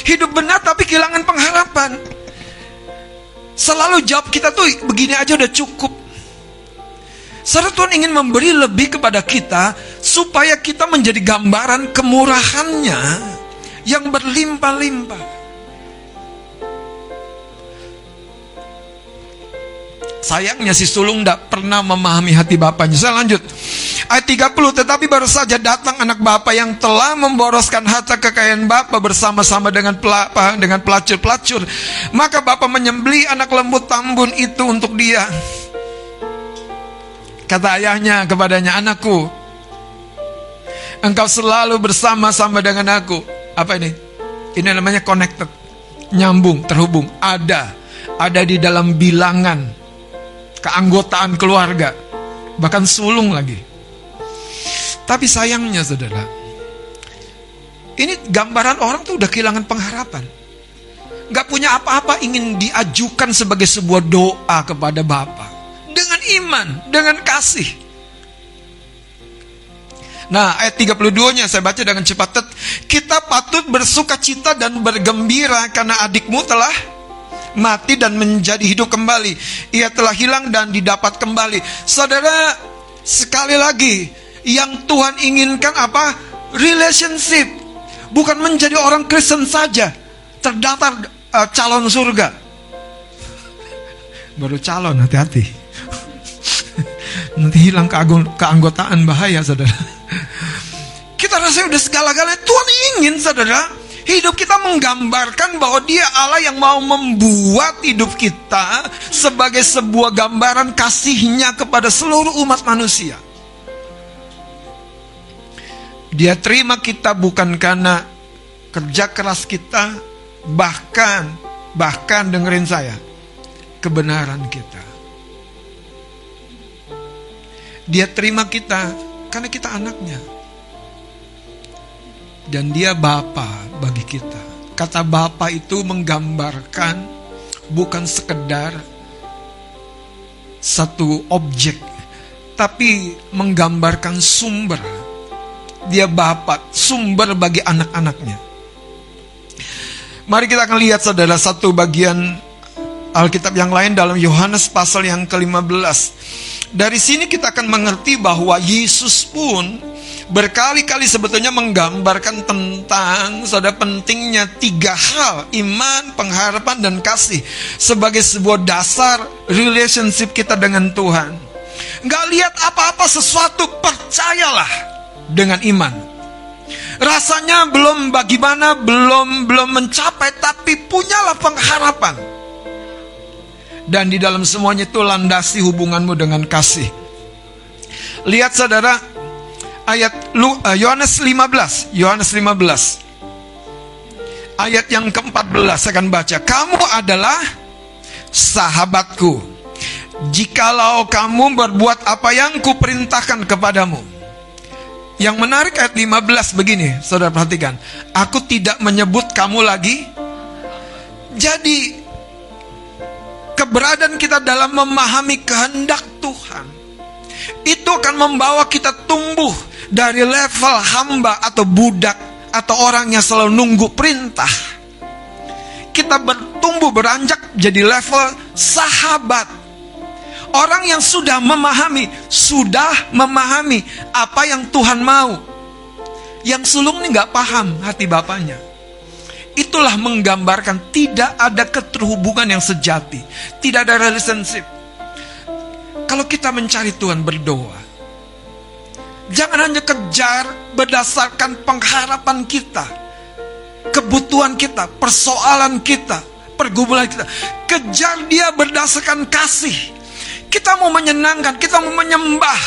Hidup benar tapi kehilangan pengharapan. Selalu jawab kita tuh begini aja udah cukup. Saudara Tuhan ingin memberi lebih kepada kita supaya kita menjadi gambaran kemurahannya yang berlimpah-limpah. Sayangnya si sulung tidak pernah memahami hati bapaknya. Saya lanjut. Ayat 30, tetapi baru saja datang anak bapak yang telah memboroskan harta kekayaan bapak bersama-sama dengan pelapa, dengan pelacur-pelacur. Maka bapak menyembeli anak lembut tambun itu untuk dia. Kata ayahnya kepadanya, anakku, engkau selalu bersama-sama dengan aku. Apa ini? Ini namanya connected, nyambung, terhubung, ada, ada di dalam bilangan keanggotaan keluarga, bahkan sulung lagi. Tapi sayangnya saudara, ini gambaran orang tuh udah kehilangan pengharapan. Gak punya apa-apa ingin diajukan sebagai sebuah doa kepada Bapa. Dengan iman, dengan kasih. Nah ayat 32-nya saya baca dengan cepat. Kita patut bersuka cita dan bergembira karena adikmu telah mati dan menjadi hidup kembali. Ia telah hilang dan didapat kembali. Saudara, sekali lagi, yang Tuhan inginkan apa? Relationship. Bukan menjadi orang Kristen saja. Terdaftar uh, calon surga. [laughs] Baru calon, hati-hati. [laughs] Nanti hilang keanggotaan bahaya, saudara. [laughs] Kita rasa udah segala-galanya. Tuhan ingin, saudara Hidup kita menggambarkan bahwa dia Allah yang mau membuat hidup kita sebagai sebuah gambaran kasihnya kepada seluruh umat manusia. Dia terima kita bukan karena kerja keras kita, bahkan, bahkan dengerin saya, kebenaran kita. Dia terima kita karena kita anaknya dan dia Bapa bagi kita. Kata Bapa itu menggambarkan bukan sekedar satu objek, tapi menggambarkan sumber. Dia Bapa, sumber bagi anak-anaknya. Mari kita akan lihat saudara satu bagian Alkitab yang lain dalam Yohanes pasal yang ke-15. Dari sini kita akan mengerti bahwa Yesus pun berkali-kali sebetulnya menggambarkan tentang saudara pentingnya tiga hal iman, pengharapan dan kasih sebagai sebuah dasar relationship kita dengan Tuhan. Gak lihat apa-apa sesuatu percayalah dengan iman. Rasanya belum bagaimana, belum belum mencapai, tapi punyalah pengharapan. Dan di dalam semuanya itu landasi hubunganmu dengan kasih. Lihat saudara, ayat eh, Yohanes 15, Yohanes 15. Ayat yang ke-14 saya akan baca. Kamu adalah sahabatku. Jikalau kamu berbuat apa yang kuperintahkan kepadamu. Yang menarik ayat 15 begini, Saudara perhatikan. Aku tidak menyebut kamu lagi. Jadi keberadaan kita dalam memahami kehendak Tuhan itu akan membawa kita tumbuh dari level hamba atau budak atau orang yang selalu nunggu perintah. Kita bertumbuh beranjak jadi level sahabat. Orang yang sudah memahami, sudah memahami apa yang Tuhan mau. Yang sulung ini nggak paham hati bapaknya. Itulah menggambarkan tidak ada keterhubungan yang sejati, tidak ada relationship. Kalau kita mencari Tuhan berdoa, Jangan hanya kejar berdasarkan pengharapan kita, kebutuhan kita, persoalan kita, pergumulan kita. Kejar dia berdasarkan kasih. Kita mau menyenangkan, kita mau menyembah.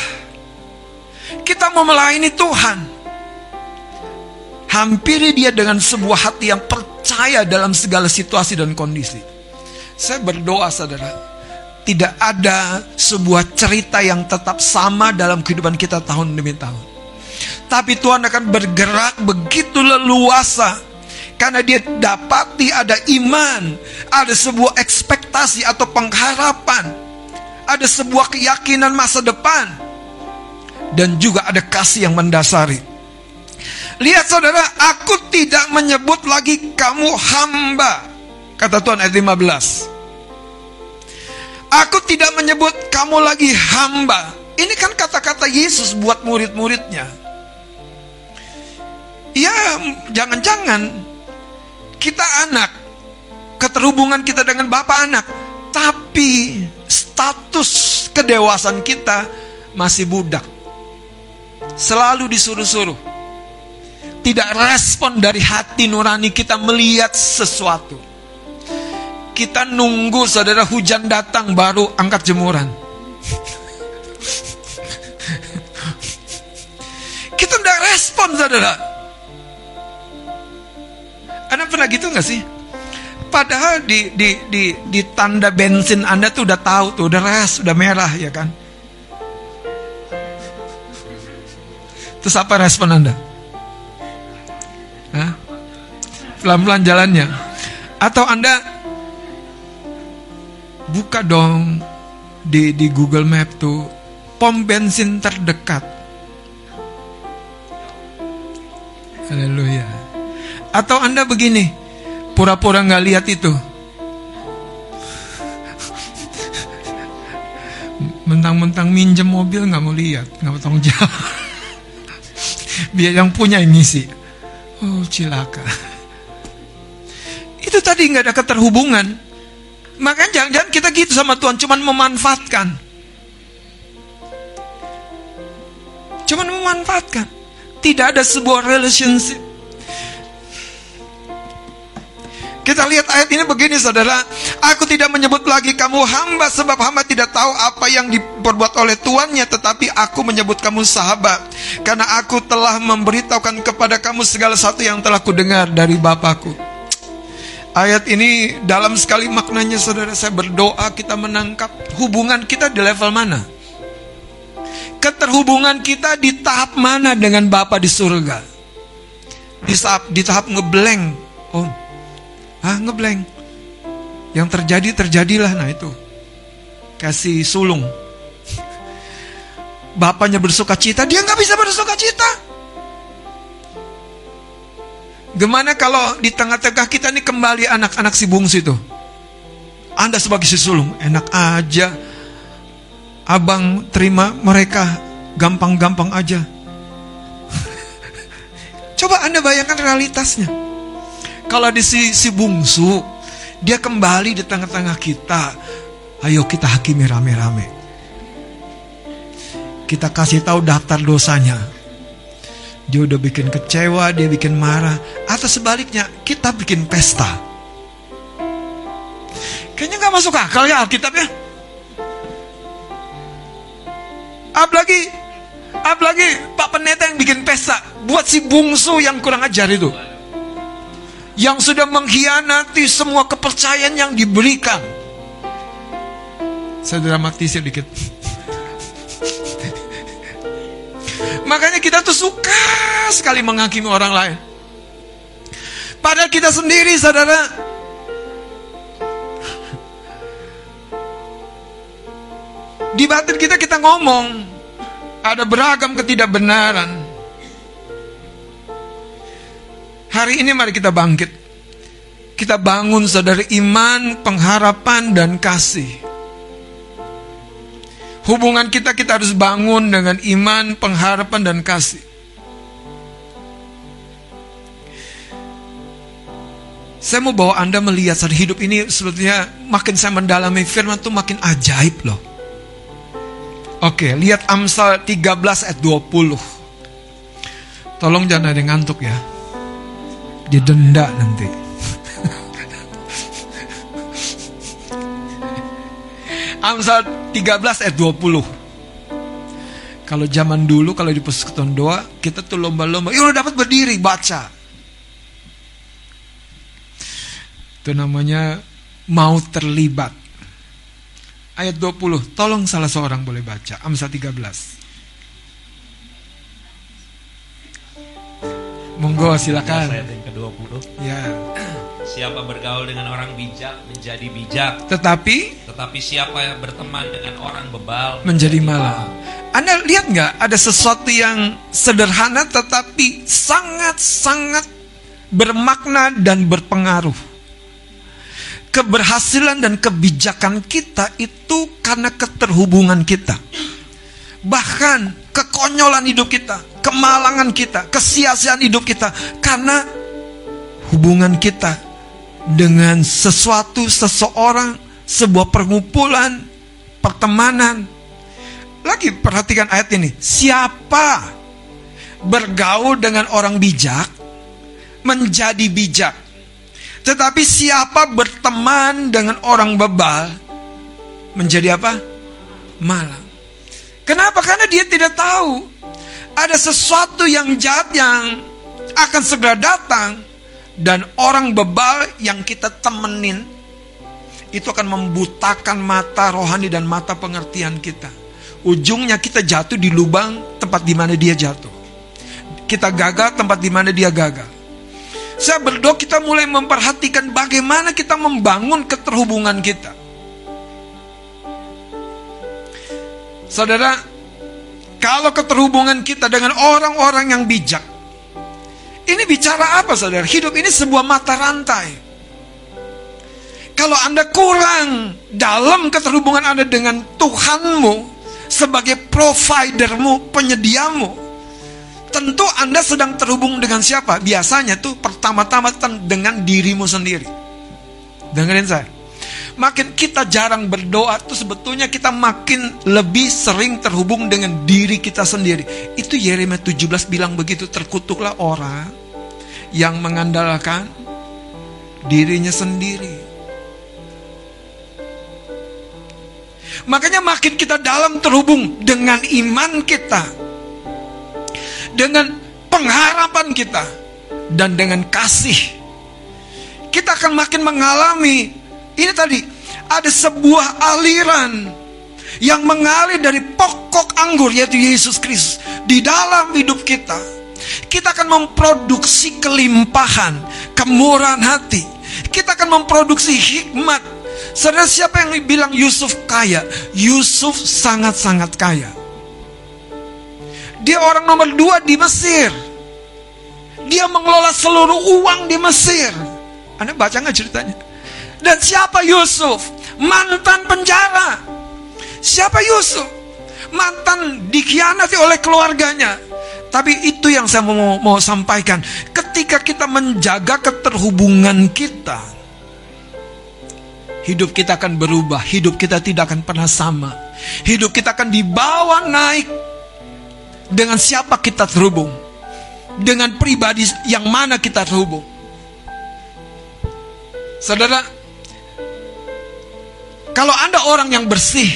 Kita mau melayani Tuhan. Hampiri dia dengan sebuah hati yang percaya dalam segala situasi dan kondisi. Saya berdoa saudara, tidak ada sebuah cerita yang tetap sama dalam kehidupan kita tahun demi tahun. Tapi Tuhan akan bergerak begitu leluasa karena dia dapati ada iman, ada sebuah ekspektasi atau pengharapan, ada sebuah keyakinan masa depan, dan juga ada kasih yang mendasari. Lihat saudara, aku tidak menyebut lagi kamu hamba, kata Tuhan ayat 15. Aku tidak menyebut kamu lagi hamba. Ini kan kata-kata Yesus buat murid-muridnya. Ya, jangan-jangan kita anak, keterhubungan kita dengan Bapak anak, tapi status kedewasaan kita masih budak. Selalu disuruh-suruh. Tidak respon dari hati nurani kita melihat sesuatu. Kita nunggu saudara hujan datang baru angkat jemuran. kita tidak respon saudara. Anda pernah gitu nggak sih? Padahal di, di, di, di tanda bensin Anda tuh udah tahu tuh, udah res, udah merah ya kan. Terus apa respon Anda? Pelan-pelan jalannya. Atau Anda buka dong di, di Google Map tuh pom bensin terdekat. Haleluya. Atau Anda begini, pura-pura nggak lihat itu. Mentang-mentang minjem mobil nggak mau lihat, nggak mau tanggung jawab. Biar yang punya yang ngisi. Oh cilaka. Itu tadi nggak ada keterhubungan. Makanya jangan-jangan kita gitu sama Tuhan, cuman memanfaatkan. Cuman memanfaatkan. Tidak ada sebuah relationship. Kita lihat ayat ini begini saudara Aku tidak menyebut lagi kamu hamba Sebab hamba tidak tahu apa yang diperbuat oleh tuannya Tetapi aku menyebut kamu sahabat Karena aku telah memberitahukan kepada kamu segala sesuatu yang telah kudengar dari Bapakku Ayat ini dalam sekali maknanya saudara saya berdoa kita menangkap hubungan kita di level mana. Keterhubungan kita di tahap mana dengan Bapa di surga. Di tahap, di tahap ngeblank Oh ah ngeblank yang terjadi terjadilah. Nah itu. Kasih sulung. [laughs] Bapaknya bersuka cita dia nggak bisa bersuka cita gimana kalau di tengah-tengah kita ini kembali anak-anak si bungsu itu anda sebagai si sulung enak aja abang terima mereka gampang-gampang aja [laughs] coba anda bayangkan realitasnya kalau di si, si bungsu, dia kembali di tengah-tengah kita. Ayo kita hakimi rame-rame. Kita kasih tahu daftar dosanya. Dia udah bikin kecewa, dia bikin marah. Atau sebaliknya, kita bikin pesta. Kayaknya gak masuk akal ya Alkitab ya. Apalagi, apalagi Pak Pendeta yang bikin pesta. Buat si bungsu yang kurang ajar itu yang sudah mengkhianati semua kepercayaan yang diberikan. Saya dramatisir dikit. Makanya kita tuh suka sekali menghakimi orang lain. Padahal kita sendiri, saudara, di batin kita kita ngomong ada beragam ketidakbenaran Hari ini mari kita bangkit. Kita bangun saudara iman, pengharapan dan kasih. Hubungan kita kita harus bangun dengan iman, pengharapan dan kasih. Saya mau bawa Anda melihat saat hidup ini sebetulnya makin saya mendalami firman itu makin ajaib loh. Oke, lihat Amsal 13 ayat 20. Tolong jangan ada yang ngantuk ya didenda nanti. Amsal 13 ayat 20. Kalau zaman dulu kalau di persekutuan doa kita tuh lomba-lomba, ya udah dapat berdiri baca. Itu namanya mau terlibat. Ayat 20, tolong salah seorang boleh baca. Amsal 13. Monggo silakan. Ayat yang ke-20. Ya. Siapa bergaul dengan orang bijak menjadi bijak. Tetapi tetapi siapa yang berteman dengan orang bebal menjadi malang. Anda lihat nggak ada sesuatu yang sederhana tetapi sangat-sangat bermakna dan berpengaruh. Keberhasilan dan kebijakan kita itu karena keterhubungan kita. Bahkan kekonyolan hidup kita, kemalangan kita, kesia-siaan hidup kita karena hubungan kita dengan sesuatu, seseorang, sebuah perkumpulan pertemanan. Lagi perhatikan ayat ini. Siapa bergaul dengan orang bijak menjadi bijak. Tetapi siapa berteman dengan orang bebal menjadi apa? Malang. Kenapa? Karena dia tidak tahu ada sesuatu yang jahat yang akan segera datang dan orang bebal yang kita temenin itu akan membutakan mata rohani dan mata pengertian kita. Ujungnya kita jatuh di lubang tempat di mana dia jatuh. Kita gagal tempat di mana dia gagal. Saya berdoa kita mulai memperhatikan bagaimana kita membangun keterhubungan kita. Saudara, kalau keterhubungan kita dengan orang-orang yang bijak, ini bicara apa saudara? Hidup ini sebuah mata rantai. Kalau Anda kurang dalam keterhubungan Anda dengan Tuhanmu sebagai providermu, penyediamu, tentu Anda sedang terhubung dengan siapa? Biasanya tuh pertama-tama dengan dirimu sendiri. Dengerin saya. Makin kita jarang berdoa tuh sebetulnya kita makin lebih sering terhubung dengan diri kita sendiri. Itu Yeremia 17 bilang begitu, terkutuklah orang yang mengandalkan dirinya sendiri. Makanya makin kita dalam terhubung dengan iman kita, dengan pengharapan kita, dan dengan kasih, kita akan makin mengalami ini tadi ada sebuah aliran yang mengalir dari pokok anggur yaitu Yesus Kristus di dalam hidup kita. Kita akan memproduksi kelimpahan, kemurahan hati. Kita akan memproduksi hikmat. Saudara siapa yang bilang Yusuf kaya? Yusuf sangat-sangat kaya. Dia orang nomor dua di Mesir. Dia mengelola seluruh uang di Mesir. Anda baca nggak ceritanya? Dan siapa Yusuf? Mantan penjara. Siapa Yusuf? Mantan dikhianati oleh keluarganya. Tapi itu yang saya mau, mau sampaikan. Ketika kita menjaga keterhubungan kita, hidup kita akan berubah. Hidup kita tidak akan pernah sama. Hidup kita akan dibawa naik dengan siapa kita terhubung. Dengan pribadi yang mana kita terhubung. Saudara, kalau Anda orang yang bersih,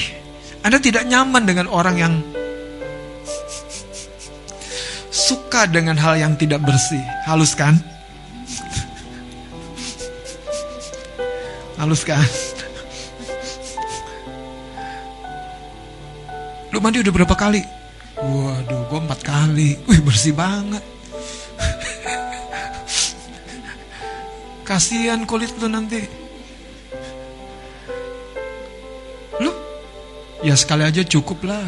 Anda tidak nyaman dengan orang yang suka dengan hal yang tidak bersih. Halus kan? Halus kan? Lu mandi udah berapa kali? Waduh, gue empat kali. Wih, bersih banget. Kasihan kulit lu nanti. Ya sekali aja cukup lah.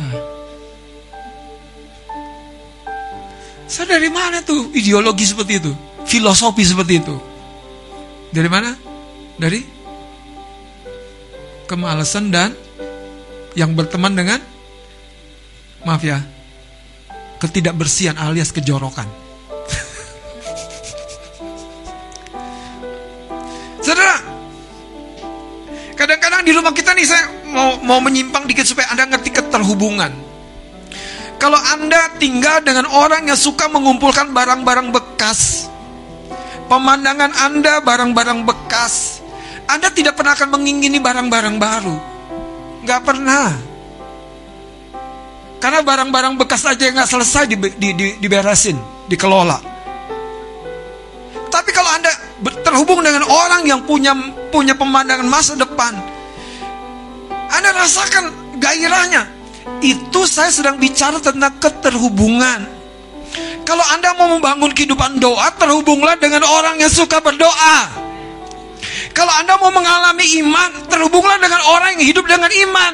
Saya dari mana tuh ideologi seperti itu? Filosofi seperti itu? Dari mana? Dari kemalasan dan yang berteman dengan maaf ya ketidakbersihan alias kejorokan. [laughs] Saudara, kadang-kadang di rumah kita nih saya mau mau menyimpang dikit supaya Anda ngerti keterhubungan. Kalau Anda tinggal dengan orang yang suka mengumpulkan barang-barang bekas, pemandangan Anda barang-barang bekas, Anda tidak pernah akan mengingini barang-barang baru. Nggak pernah. Karena barang-barang bekas aja yang nggak selesai di, di, di, diberesin, dikelola. Tapi kalau Anda terhubung dengan orang yang punya punya pemandangan masa depan, anda rasakan gairahnya. Itu saya sedang bicara tentang keterhubungan. Kalau Anda mau membangun kehidupan doa, terhubunglah dengan orang yang suka berdoa. Kalau Anda mau mengalami iman, terhubunglah dengan orang yang hidup dengan iman.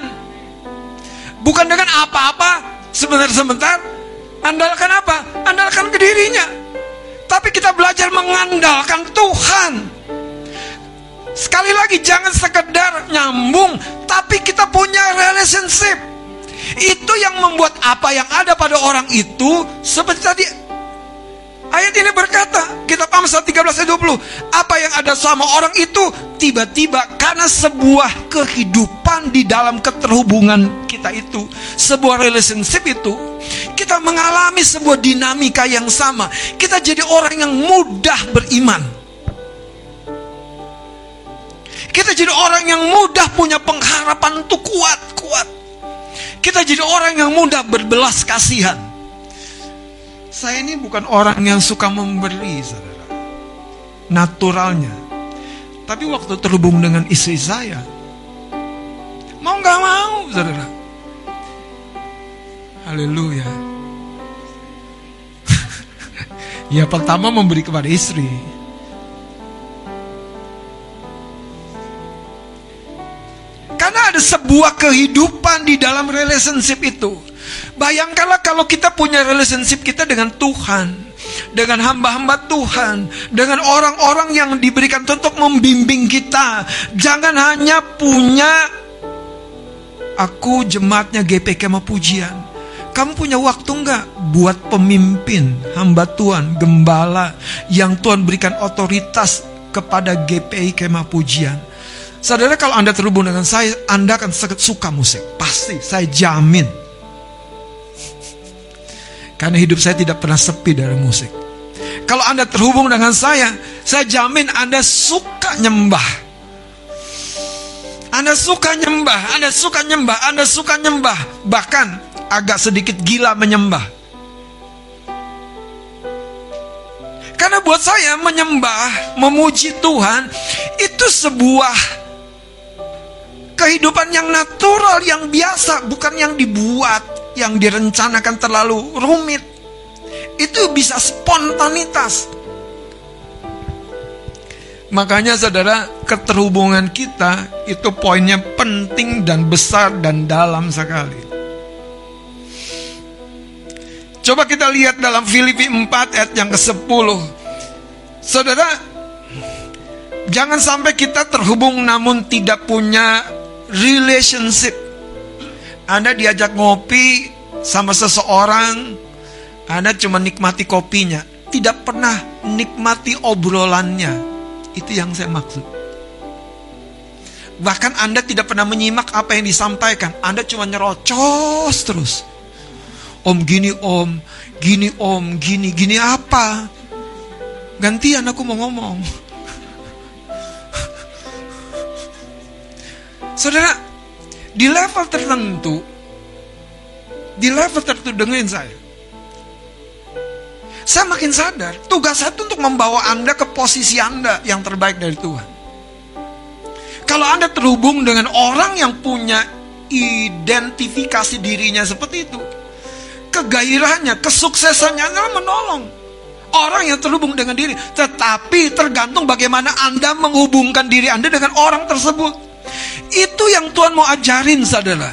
Bukan dengan apa-apa, sebentar-sebentar. Andalkan apa? Andalkan ke dirinya. Tapi kita belajar mengandalkan Tuhan. Sekali lagi jangan sekedar nyambung, tapi kita punya relationship. Itu yang membuat apa yang ada pada orang itu seperti tadi ayat ini berkata, kitab Amsal 13 ayat 20, apa yang ada sama orang itu tiba-tiba karena sebuah kehidupan di dalam keterhubungan kita itu, sebuah relationship itu, kita mengalami sebuah dinamika yang sama. Kita jadi orang yang mudah beriman. Kita jadi orang yang mudah punya pengharapan untuk kuat-kuat. Kita jadi orang yang mudah berbelas kasihan. Saya ini bukan orang yang suka memberi, saudara. Naturalnya. Tapi waktu terhubung dengan istri saya, mau nggak mau, saudara. Haleluya. [laughs] ya pertama memberi kepada istri. Karena ada sebuah kehidupan di dalam relationship itu. Bayangkanlah kalau kita punya relationship kita dengan Tuhan, dengan hamba-hamba Tuhan, dengan orang-orang yang diberikan untuk membimbing kita. Jangan hanya punya aku jemaatnya GPK mau pujian. Kamu punya waktu enggak buat pemimpin, hamba Tuhan, gembala yang Tuhan berikan otoritas kepada GPI kemah pujian. Saudara kalau Anda terhubung dengan saya, Anda akan suka musik. Pasti, saya jamin. Karena hidup saya tidak pernah sepi dari musik. Kalau Anda terhubung dengan saya, saya jamin Anda suka nyembah. Anda suka nyembah, Anda suka nyembah, Anda suka nyembah. Bahkan agak sedikit gila menyembah. Karena buat saya menyembah, memuji Tuhan itu sebuah kehidupan yang natural, yang biasa, bukan yang dibuat, yang direncanakan terlalu rumit. Itu bisa spontanitas. Makanya saudara, keterhubungan kita itu poinnya penting dan besar dan dalam sekali. Coba kita lihat dalam Filipi 4 ayat yang ke-10. Saudara, jangan sampai kita terhubung namun tidak punya relationship. Anda diajak ngopi sama seseorang, Anda cuma nikmati kopinya, tidak pernah nikmati obrolannya. Itu yang saya maksud. Bahkan Anda tidak pernah menyimak apa yang disampaikan, Anda cuma nyerocos terus. Om gini om, gini om, gini, gini apa? Gantian aku mau ngomong. [laughs] Saudara, di level tertentu, di level tertentu dengerin saya. Saya makin sadar, tugas saya itu untuk membawa Anda ke posisi Anda yang terbaik dari Tuhan. Kalau Anda terhubung dengan orang yang punya identifikasi dirinya seperti itu, kegairahnya, kesuksesannya adalah menolong orang yang terhubung dengan diri. Tetapi tergantung bagaimana Anda menghubungkan diri Anda dengan orang tersebut. Itu yang Tuhan mau ajarin saudara.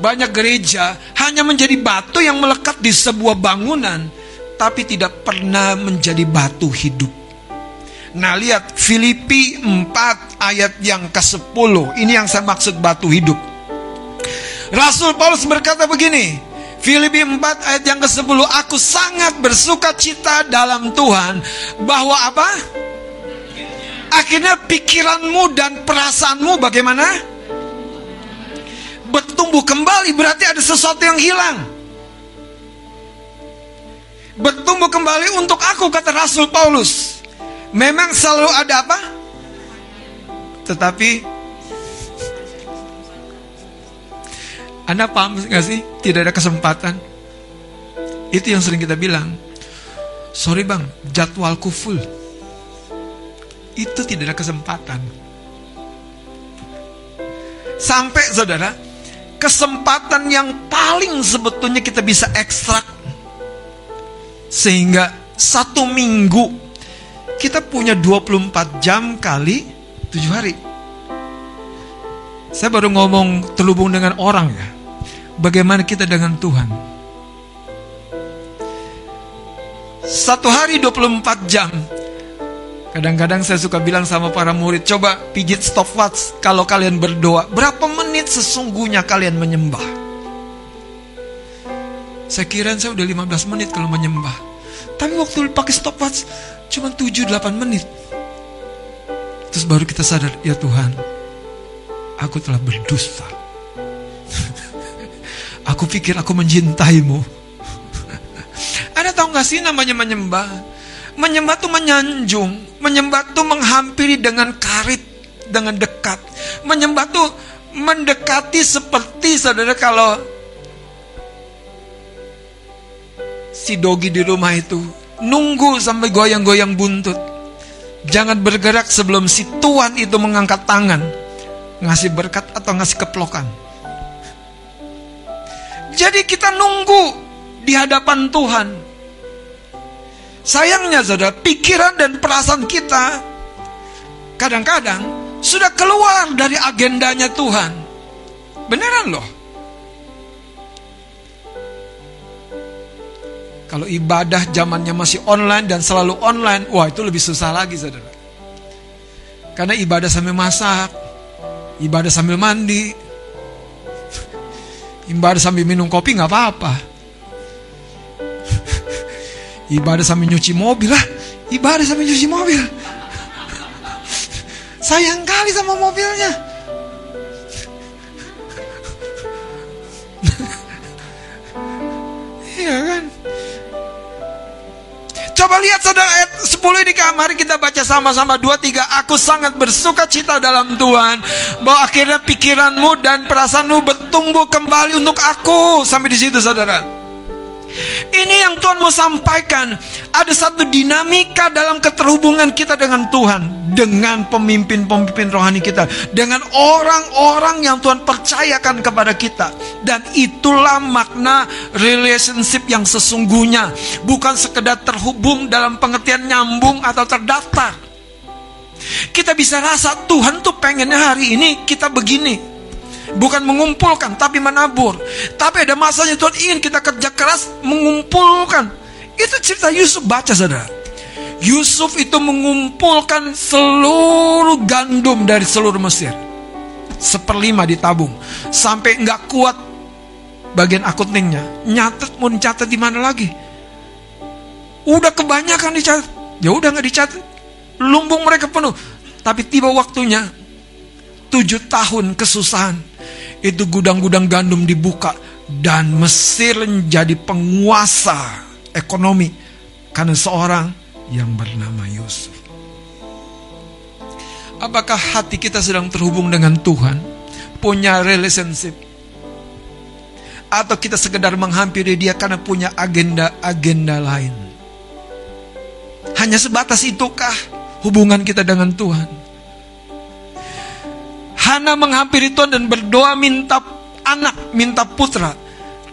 Banyak gereja hanya menjadi batu yang melekat di sebuah bangunan, tapi tidak pernah menjadi batu hidup. Nah lihat Filipi 4 ayat yang ke-10 Ini yang saya maksud batu hidup Rasul Paulus berkata begini Filipi 4 ayat yang ke-10 Aku sangat bersuka cita dalam Tuhan Bahwa apa? Akhirnya pikiranmu dan perasaanmu bagaimana? Bertumbuh kembali berarti ada sesuatu yang hilang. Bertumbuh kembali untuk aku kata Rasul Paulus. Memang selalu ada apa? Tetapi Anda paham gak sih? Tidak ada kesempatan. Itu yang sering kita bilang. Sorry bang, jadwalku full itu tidak ada kesempatan. Sampai saudara, kesempatan yang paling sebetulnya kita bisa ekstrak. Sehingga satu minggu kita punya 24 jam kali 7 hari. Saya baru ngomong terhubung dengan orang ya. Bagaimana kita dengan Tuhan. Satu hari 24 jam Kadang-kadang saya suka bilang sama para murid, coba pijit stopwatch kalau kalian berdoa. Berapa menit sesungguhnya kalian menyembah? Saya kira saya udah 15 menit kalau menyembah. Tapi waktu pakai stopwatch cuma 7-8 menit. Terus baru kita sadar, ya Tuhan, aku telah berdusta. [laughs] aku pikir aku mencintaimu. [laughs] Anda tahu gak sih namanya menyembah? Menyembah tuh menyanjung, menyembah tuh menghampiri dengan karit, dengan dekat. Menyembah tuh mendekati seperti saudara kalau si dogi di rumah itu nunggu sampai goyang-goyang buntut. Jangan bergerak sebelum si tuan itu mengangkat tangan, ngasih berkat atau ngasih keplokan. Jadi kita nunggu di hadapan Tuhan. Sayangnya saudara, pikiran dan perasaan kita kadang-kadang sudah keluar dari agendanya Tuhan. Beneran loh. Kalau ibadah zamannya masih online dan selalu online, wah itu lebih susah lagi saudara. Karena ibadah sambil masak, ibadah sambil mandi, [laughs] ibadah sambil minum kopi nggak apa-apa. Ibadah sambil nyuci mobil lah, ibadah sambil nyuci mobil. Sayang kali sama mobilnya. Iya kan? Coba lihat saudara ayat 10 ini Mari kita baca sama-sama. 2 3 Aku sangat bersuka cita dalam Tuhan. Bahwa akhirnya pikiranmu dan perasaanmu bertumbuh kembali untuk aku. Sampai di situ saudara ini yang Tuhan mau sampaikan. Ada satu dinamika dalam keterhubungan kita dengan Tuhan, dengan pemimpin-pemimpin rohani kita, dengan orang-orang yang Tuhan percayakan kepada kita. Dan itulah makna relationship yang sesungguhnya, bukan sekedar terhubung dalam pengertian nyambung atau terdaftar. Kita bisa rasa Tuhan tuh pengennya hari ini kita begini, Bukan mengumpulkan, tapi menabur. Tapi ada masanya Tuhan ingin kita kerja keras mengumpulkan. Itu cerita Yusuf baca saudara. Yusuf itu mengumpulkan seluruh gandum dari seluruh Mesir. Seperlima ditabung. Sampai nggak kuat bagian akuntingnya. Nyatet mau dicatat di mana lagi? Udah kebanyakan dicatat. Ya udah nggak dicatat. Lumbung mereka penuh. Tapi tiba waktunya tujuh tahun kesusahan itu gudang-gudang gandum dibuka dan Mesir menjadi penguasa ekonomi karena seorang yang bernama Yusuf. Apakah hati kita sedang terhubung dengan Tuhan? Punya relationship? Atau kita sekedar menghampiri dia karena punya agenda-agenda lain? Hanya sebatas itukah hubungan kita dengan Tuhan? Hana menghampiri Tuhan dan berdoa minta anak, minta putra.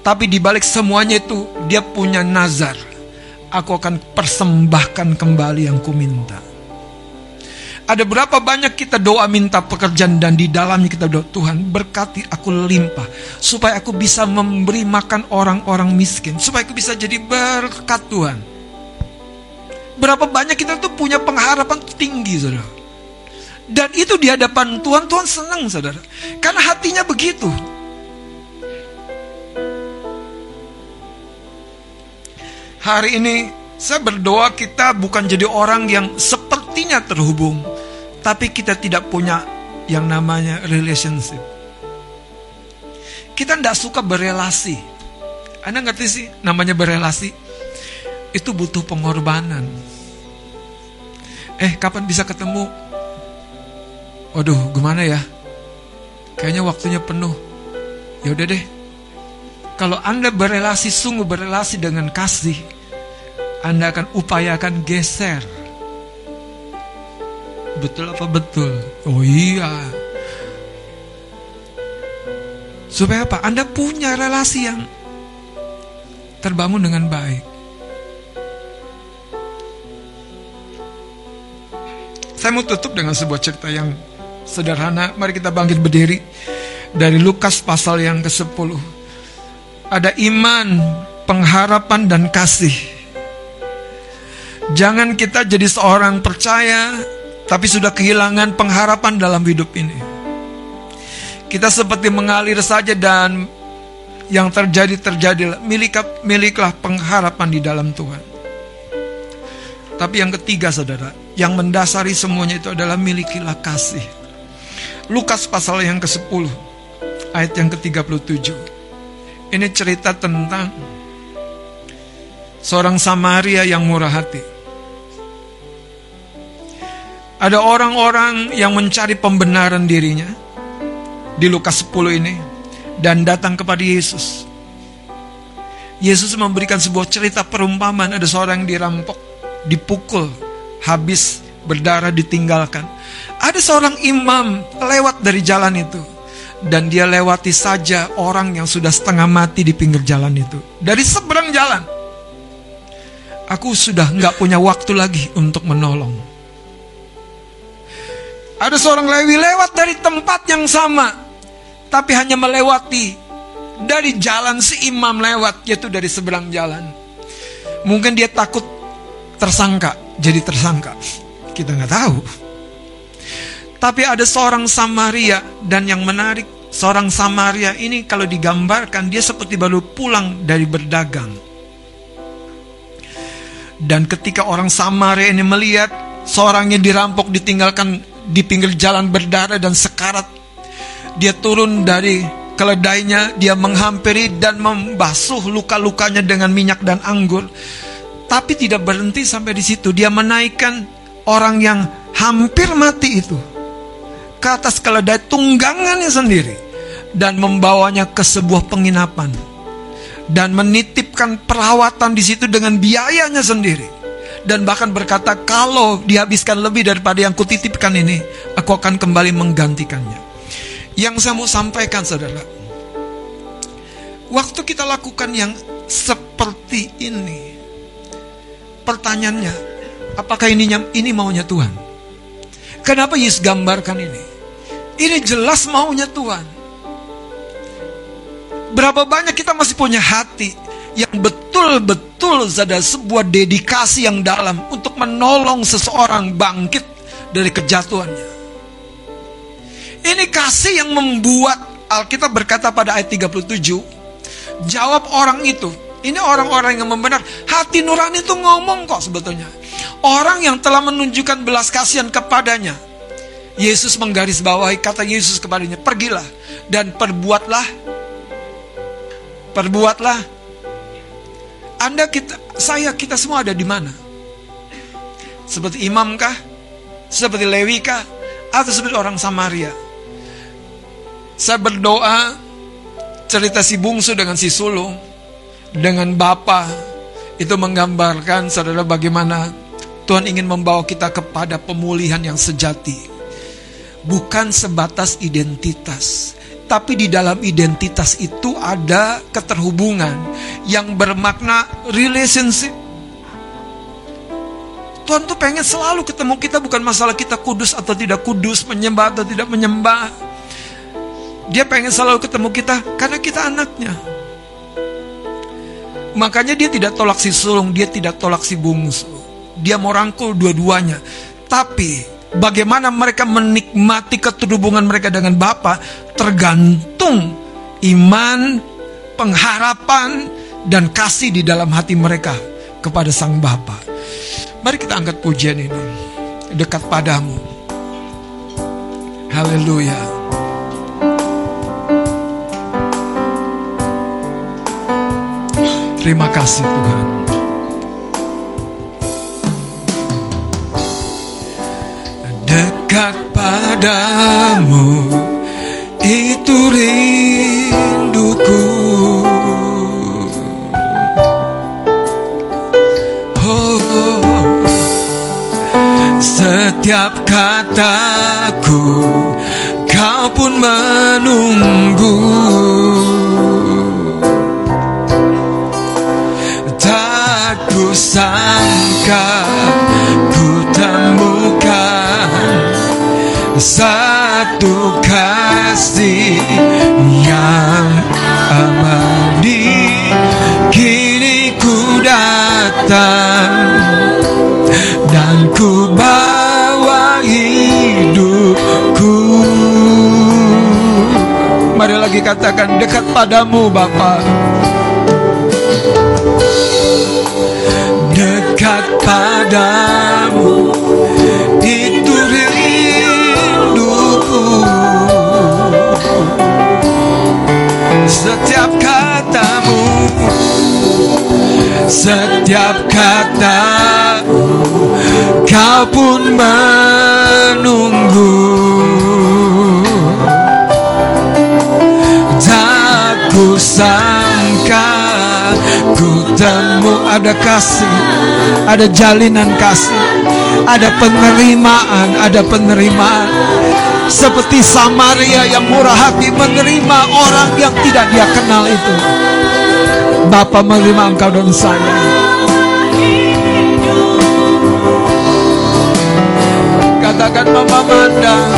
Tapi di balik semuanya itu dia punya nazar. Aku akan persembahkan kembali yang ku minta. Ada berapa banyak kita doa minta pekerjaan dan di dalamnya kita doa Tuhan berkati aku limpah supaya aku bisa memberi makan orang-orang miskin supaya aku bisa jadi berkat Tuhan. Berapa banyak kita tuh punya pengharapan tinggi saudara. Dan itu di hadapan Tuhan, Tuhan senang saudara. Karena hatinya begitu. Hari ini saya berdoa kita bukan jadi orang yang sepertinya terhubung. Tapi kita tidak punya yang namanya relationship. Kita tidak suka berelasi. Anda ngerti sih namanya berelasi? Itu butuh pengorbanan. Eh kapan bisa ketemu? Waduh, gimana ya? Kayaknya waktunya penuh. Ya udah deh. Kalau Anda berelasi sungguh berelasi dengan kasih, Anda akan upayakan geser. Betul apa betul? Oh iya. Supaya apa? Anda punya relasi yang terbangun dengan baik. Saya mau tutup dengan sebuah cerita yang sederhana. Mari kita bangkit berdiri dari Lukas pasal yang ke-10. Ada iman, pengharapan dan kasih. Jangan kita jadi seorang percaya tapi sudah kehilangan pengharapan dalam hidup ini. Kita seperti mengalir saja dan yang terjadi terjadilah milik miliklah pengharapan di dalam Tuhan. Tapi yang ketiga saudara, yang mendasari semuanya itu adalah milikilah kasih. Lukas pasal yang ke-10, ayat yang ke-37. Ini cerita tentang seorang Samaria yang murah hati. Ada orang-orang yang mencari pembenaran dirinya di Lukas 10 ini dan datang kepada Yesus. Yesus memberikan sebuah cerita perumpamaan ada seorang yang dirampok, dipukul, habis berdarah ditinggalkan. Ada seorang imam lewat dari jalan itu dan dia lewati saja orang yang sudah setengah mati di pinggir jalan itu dari seberang jalan. Aku sudah nggak punya waktu lagi untuk menolong. Ada seorang Lewi lewat dari tempat yang sama, tapi hanya melewati dari jalan si imam lewat, yaitu dari seberang jalan. Mungkin dia takut tersangka, jadi tersangka. Kita nggak tahu. Tapi ada seorang Samaria dan yang menarik, seorang Samaria ini kalau digambarkan dia seperti baru pulang dari berdagang. Dan ketika orang Samaria ini melihat seorang yang dirampok ditinggalkan di pinggir jalan berdarah dan sekarat. Dia turun dari keledainya, dia menghampiri dan membasuh luka-lukanya dengan minyak dan anggur. Tapi tidak berhenti sampai di situ. Dia menaikkan orang yang hampir mati itu ke atas keledai tunggangannya sendiri dan membawanya ke sebuah penginapan dan menitipkan perawatan di situ dengan biayanya sendiri dan bahkan berkata kalau dihabiskan lebih daripada yang kutitipkan ini, aku akan kembali menggantikannya. Yang saya mau sampaikan saudara, waktu kita lakukan yang seperti ini, pertanyaannya, apakah ini ini maunya Tuhan? Kenapa Yesus gambarkan ini? Ini jelas maunya Tuhan. Berapa banyak kita masih punya hati yang betul-betul ada sebuah dedikasi yang dalam untuk menolong seseorang bangkit dari kejatuhannya. Ini kasih yang membuat Alkitab berkata pada ayat 37, jawab orang itu, ini orang-orang yang membenar, hati nurani itu ngomong kok sebetulnya. Orang yang telah menunjukkan belas kasihan kepadanya. Yesus menggarisbawahi kata Yesus kepadanya, pergilah dan perbuatlah perbuatlah anda kita, saya kita semua ada di mana? Seperti imam kah? Seperti Lewi kah? Atau seperti orang Samaria? Saya berdoa cerita si bungsu dengan si sulung dengan Bapa itu menggambarkan saudara bagaimana Tuhan ingin membawa kita kepada pemulihan yang sejati. Bukan sebatas identitas, tapi di dalam identitas itu ada keterhubungan yang bermakna relationship. Tuhan tuh pengen selalu ketemu kita bukan masalah kita kudus atau tidak kudus, menyembah atau tidak menyembah. Dia pengen selalu ketemu kita karena kita anaknya. Makanya dia tidak tolak si sulung, dia tidak tolak si bungsu. Dia mau rangkul dua-duanya. Tapi bagaimana mereka menikmati keterhubungan mereka dengan Bapa tergantung iman, pengharapan, dan kasih di dalam hati mereka kepada Sang Bapa. Mari kita angkat pujian ini dekat padamu. Haleluya. Terima kasih Tuhan. Dekat padamu itu rinduku. Oh, setiap kataku kau pun menunggu. Tak kusangka satu kasih yang abadi kini ku datang dan ku bawa hidupku. Mari lagi katakan dekat padamu Bapa. Dekat padamu setiap kata kau pun menunggu. Tak ku sangka ku temu ada kasih ada jalinan kasih ada penerimaan ada penerimaan. Seperti Samaria yang murah hati menerima orang yang tidak dia kenal itu Bapa menerima engkau dan saya katakan memandang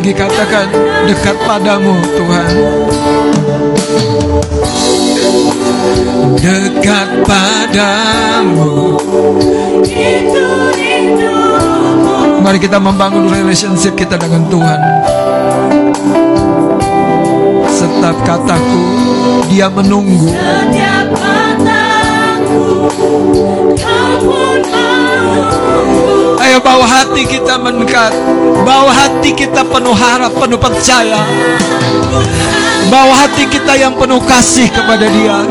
lagi katakan dekat padamu Tuhan. Dekat padamu. Mari kita membangun relationship kita dengan Tuhan. Setiap kataku Dia menunggu. Setiap kataku Kau pun Ayo bawa hati kita mendekat. Bawa hati kita penuh harap, penuh percaya. Bawa hati kita yang penuh kasih kepada dia.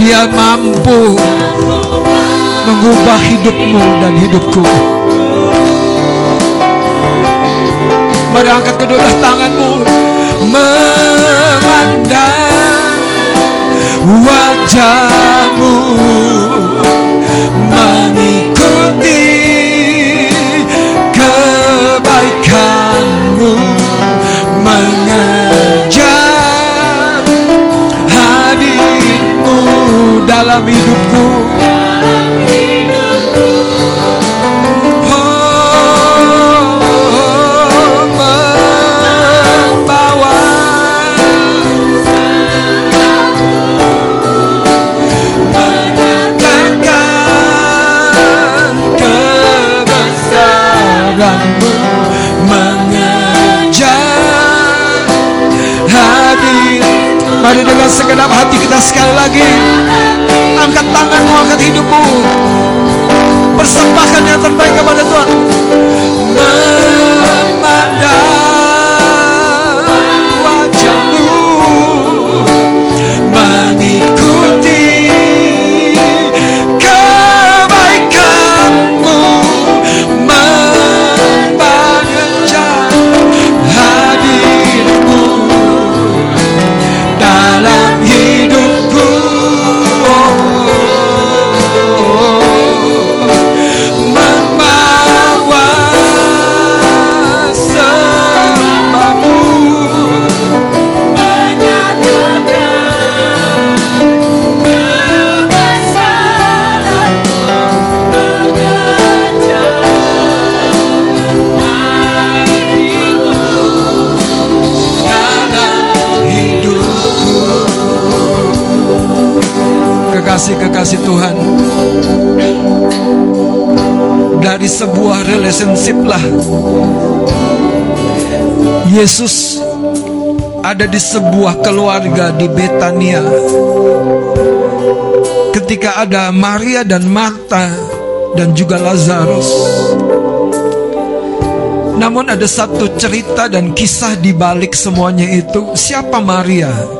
Dia mampu mengubah hidupmu dan hidupku Mari angkat kedua tanganmu. Memandang wajahmu. Mengikuti kebaikanmu. Mengejar hadirmu dalam hidupku Mari dengan segenap hati kita sekali lagi. Angkat tanganmu, angkat hidupmu. Persembahkan yang terbaik kepada Tuhan. Memandang kekasih-kekasih Tuhan sebuah relationship lah. Yesus ada di sebuah keluarga di Betania. Ketika ada Maria dan Marta dan juga Lazarus. Namun ada satu cerita dan kisah di balik semuanya itu. Siapa Maria?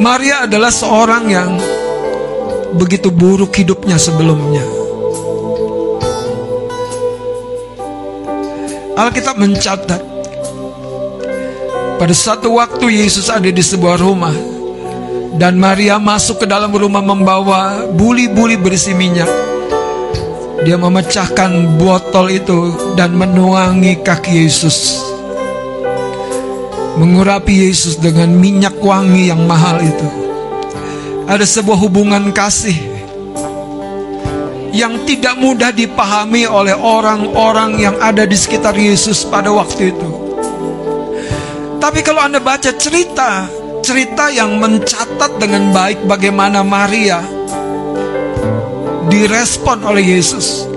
Maria adalah seorang yang begitu buruk hidupnya sebelumnya. Alkitab mencatat pada satu waktu Yesus ada di sebuah rumah dan Maria masuk ke dalam rumah membawa buli-buli berisi minyak. Dia memecahkan botol itu dan menuangi kaki Yesus. Mengurapi Yesus dengan minyak wangi yang mahal itu. Ada sebuah hubungan kasih yang tidak mudah dipahami oleh orang-orang yang ada di sekitar Yesus pada waktu itu. Tapi kalau Anda baca cerita, cerita yang mencatat dengan baik bagaimana Maria direspon oleh Yesus.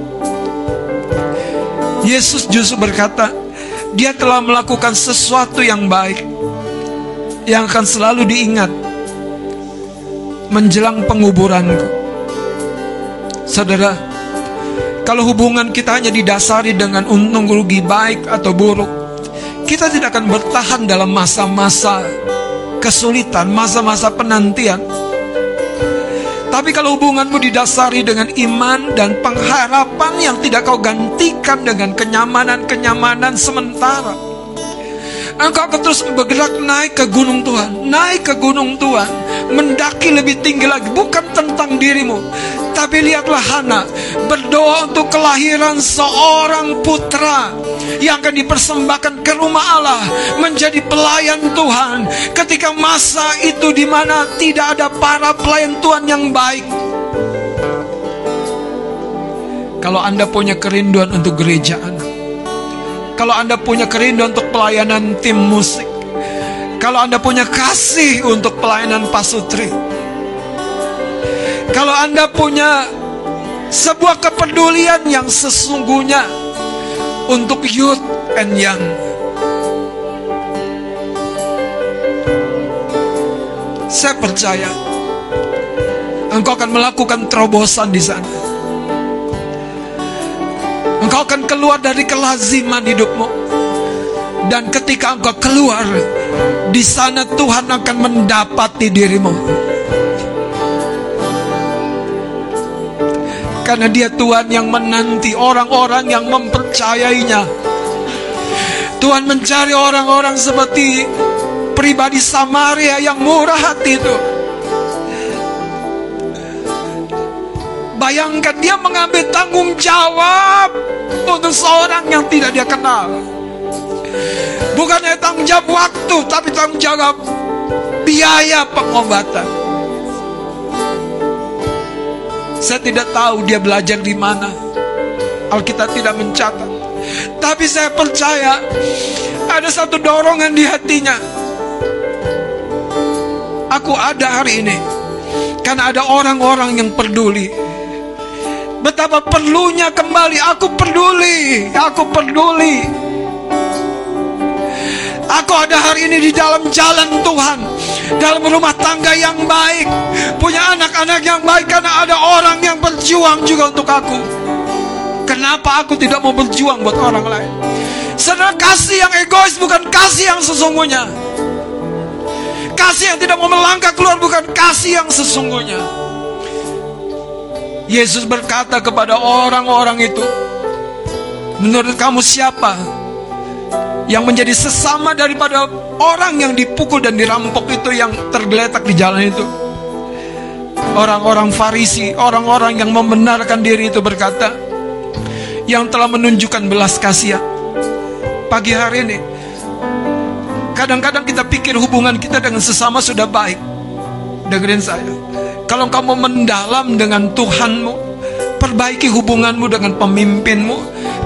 Yesus justru berkata, dia telah melakukan sesuatu yang baik yang akan selalu diingat menjelang penguburanku. Saudara, kalau hubungan kita hanya didasari dengan untung rugi baik atau buruk, kita tidak akan bertahan dalam masa-masa kesulitan, masa-masa penantian. Tapi kalau hubunganmu didasari dengan iman dan pengharapan yang tidak kau gantikan dengan kenyamanan-kenyamanan sementara. Engkau akan terus bergerak naik ke gunung Tuhan, naik ke gunung Tuhan, mendaki lebih tinggi lagi, bukan tentang dirimu. Tapi lihatlah Hana berdoa untuk kelahiran seorang putra yang akan dipersembahkan ke rumah Allah menjadi pelayan Tuhan ketika masa itu di mana tidak ada para pelayan Tuhan yang baik. Kalau Anda punya kerinduan untuk gereja anak, kalau Anda punya kerinduan untuk pelayanan tim musik, kalau Anda punya kasih untuk pelayanan pasutri, kalau Anda punya sebuah kepedulian yang sesungguhnya untuk youth and young, saya percaya engkau akan melakukan terobosan di sana. Engkau akan keluar dari kelaziman hidupmu. Dan ketika engkau keluar, di sana Tuhan akan mendapati dirimu. Karena dia Tuhan yang menanti orang-orang yang mempercayainya. Tuhan mencari orang-orang seperti pribadi Samaria yang murah hati itu. Bayangkan dia mengambil tanggung jawab untuk seorang yang tidak dia kenal. Bukan hanya tanggung jawab waktu, tapi tanggung jawab biaya pengobatan. Saya tidak tahu dia belajar di mana. Alkitab tidak mencatat. Tapi saya percaya ada satu dorongan di hatinya. Aku ada hari ini karena ada orang-orang yang peduli. Betapa perlunya kembali Aku peduli Aku peduli Aku ada hari ini di dalam jalan Tuhan Dalam rumah tangga yang baik Punya anak-anak yang baik Karena ada orang yang berjuang juga untuk aku. Kenapa aku tidak mau berjuang buat orang lain? Saudara kasih yang egois bukan kasih yang sesungguhnya. Kasih yang tidak mau melangkah keluar bukan kasih yang sesungguhnya. Yesus berkata kepada orang-orang itu, "Menurut kamu siapa yang menjadi sesama daripada orang yang dipukul dan dirampok itu yang tergeletak di jalan itu?" Orang-orang Farisi, orang-orang yang membenarkan diri itu berkata, "Yang telah menunjukkan belas kasihan." Pagi hari ini, kadang-kadang kita pikir hubungan kita dengan sesama sudah baik. Dengerin saya. Kalau kamu mendalam dengan Tuhanmu, perbaiki hubunganmu dengan pemimpinmu,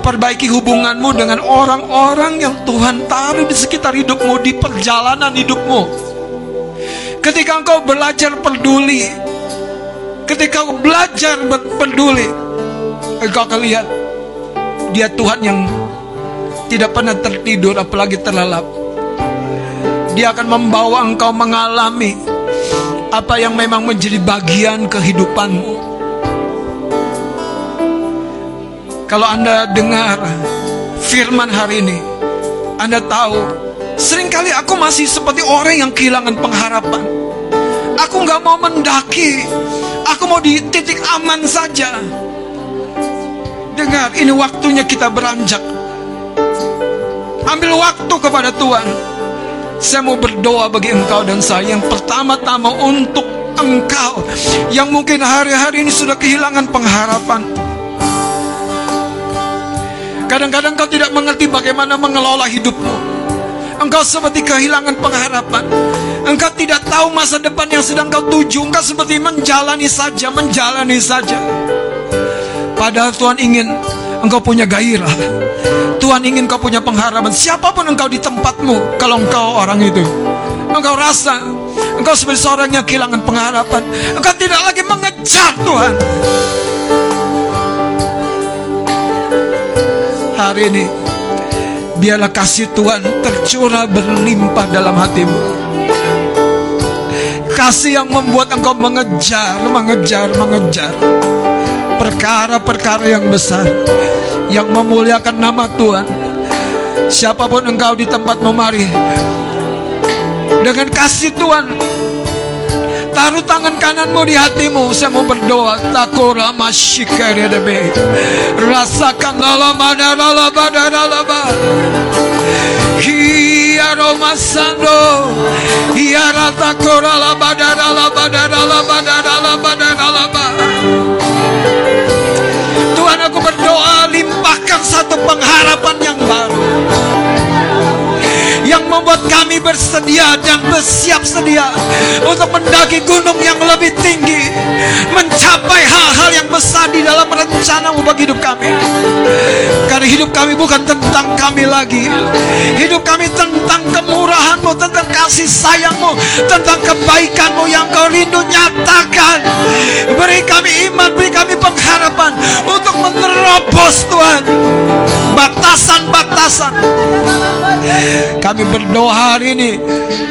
perbaiki hubunganmu dengan orang-orang yang Tuhan taruh di sekitar hidupmu, di perjalanan hidupmu. Ketika engkau belajar peduli, ketika engkau belajar peduli, engkau akan lihat dia Tuhan yang tidak pernah tertidur apalagi terlelap. Dia akan membawa engkau mengalami apa yang memang menjadi bagian kehidupanmu. Kalau Anda dengar firman hari ini, Anda tahu sering kali aku masih seperti orang yang kehilangan pengharapan. Aku nggak mau mendaki, aku mau di titik aman saja. Dengar, ini waktunya kita beranjak. Ambil waktu kepada Tuhan. Saya mau berdoa bagi engkau dan saya yang pertama-tama untuk engkau yang mungkin hari-hari ini sudah kehilangan pengharapan. Kadang-kadang kau tidak mengerti bagaimana mengelola hidupmu. Engkau seperti kehilangan pengharapan. Engkau tidak tahu masa depan yang sedang kau tuju. Engkau seperti menjalani saja, menjalani saja. Padahal Tuhan ingin engkau punya gairah. Tuhan ingin kau punya pengharapan. Siapa pun engkau di tempatmu, kalau engkau orang itu, engkau rasa engkau sebagai seorang yang kehilangan pengharapan. Engkau tidak lagi mengejar Tuhan. Hari ini, biarlah kasih Tuhan tercurah berlimpah dalam hatimu. Kasih yang membuat engkau mengejar, mengejar, mengejar perkara-perkara yang besar yang memuliakan nama Tuhan. Siapa pun engkau di tempat memari dengan kasih Tuhan taruh tangan kananmu di hatimu. Saya mau berdoa. Takura masyikari debe rasakan lalama lalaba. Lalaba Hiya masando Hiya rata kora labada labada labada labada labada. Tuhan aku berdoa limpahkan satu pengharapan yang baru membuat kami bersedia dan bersiap sedia untuk mendaki gunung yang lebih tinggi mencapai hal-hal yang besar di dalam rencanamu bagi hidup kami. Karena hidup kami bukan tentang kami lagi. Hidup kami tentang kemurahanmu tentang kasih sayangmu tentang kebaikanmu yang kau rindu nyatakan. Beri kami iman beri kami pengharapan untuk menerobos Tuhan. Batasan-batasan. Kami berdoa hari ini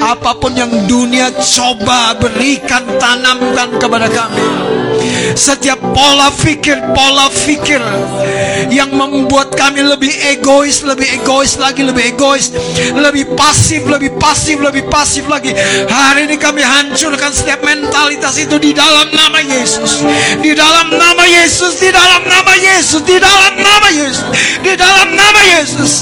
apa pun yang dunia coba berikan tanamkan kepada kami. Setiap pola pikir pola pikir yang membuat kami lebih egois lebih egois lagi lebih egois lebih pasif lebih pasif lebih pasif lagi. Hari ini kami hancurkan setiap mentalitas itu di dalam nama Yesus. Di dalam nama Yesus di dalam nama Yesus di dalam nama Yesus di dalam nama Yesus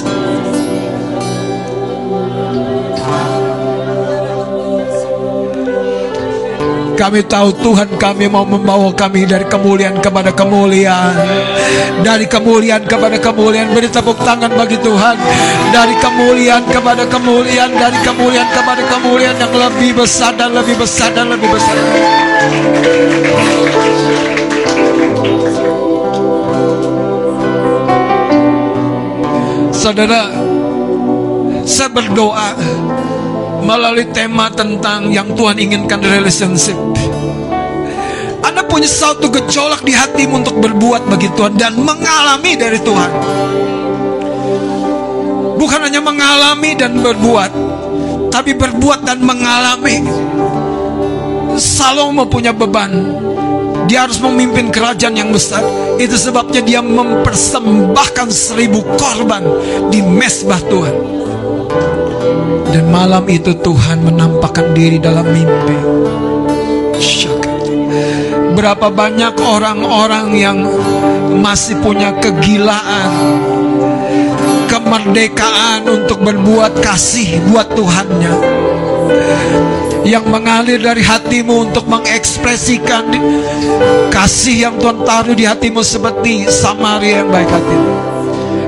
Kami tahu Tuhan kami mau membawa kami dari kemuliaan kepada kemuliaan. Dari kemuliaan kepada kemuliaan Beri tepuk tangan bagi Tuhan. Dari kemuliaan kepada kemuliaan Dari kemuliaan kepada kemuliaan Yang lebih besar dan lebih besar dan lebih besar. Saudara Saya berdoa melalui tema tentang yang Tuhan inginkan relationship. Anda punya satu gejolak di hatimu untuk berbuat bagi Tuhan dan mengalami dari Tuhan. Bukan hanya mengalami dan berbuat, tapi berbuat dan mengalami. Salomo punya beban. Dia harus memimpin kerajaan yang besar. Itu sebabnya dia mempersembahkan seribu korban di mesbah Tuhan. Dan malam itu Tuhan menampakkan diri dalam mimpi. Berapa banyak orang-orang yang masih punya kegilaan, kemerdekaan untuk berbuat kasih buat Tuhannya. Yang mengalir dari hatimu untuk mengekspresikan kasih yang Tuhan taruh di hatimu seperti Samaria yang baik hati.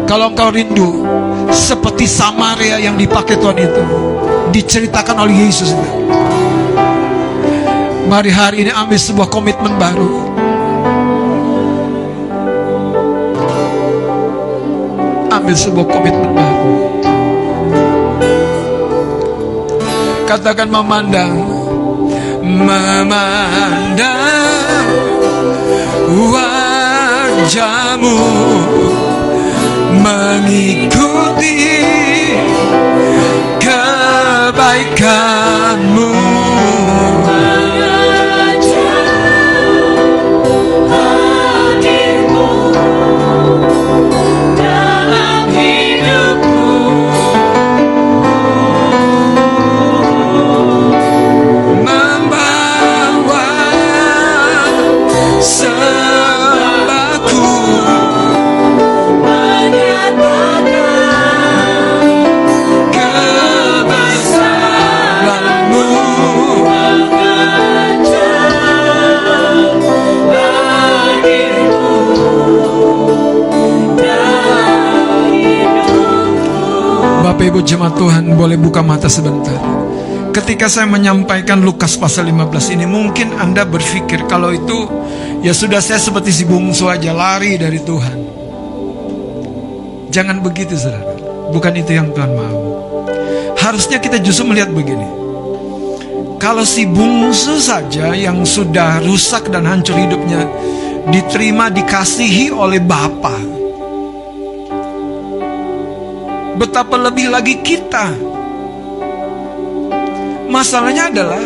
Kalau engkau rindu seperti Samaria yang dipakai Tuhan itu diceritakan oleh Yesus. Mari hari ini ambil sebuah komitmen baru. Ambil sebuah komitmen baru. Katakan memandang Memandang Wajah kerjamu mengikuti Ibu jemaat Tuhan boleh buka mata sebentar. Ketika saya menyampaikan Lukas pasal 15 ini Mungkin Anda berpikir kalau itu Ya sudah saya seperti si bungsu aja lari dari Tuhan. Jangan begitu saudara. Bukan itu yang Tuhan mau. Harusnya kita justru melihat begini. Kalau si bungsu saja yang sudah rusak dan hancur hidupnya Diterima, dikasihi oleh Bapa Betapa lebih lagi kita. Masalahnya adalah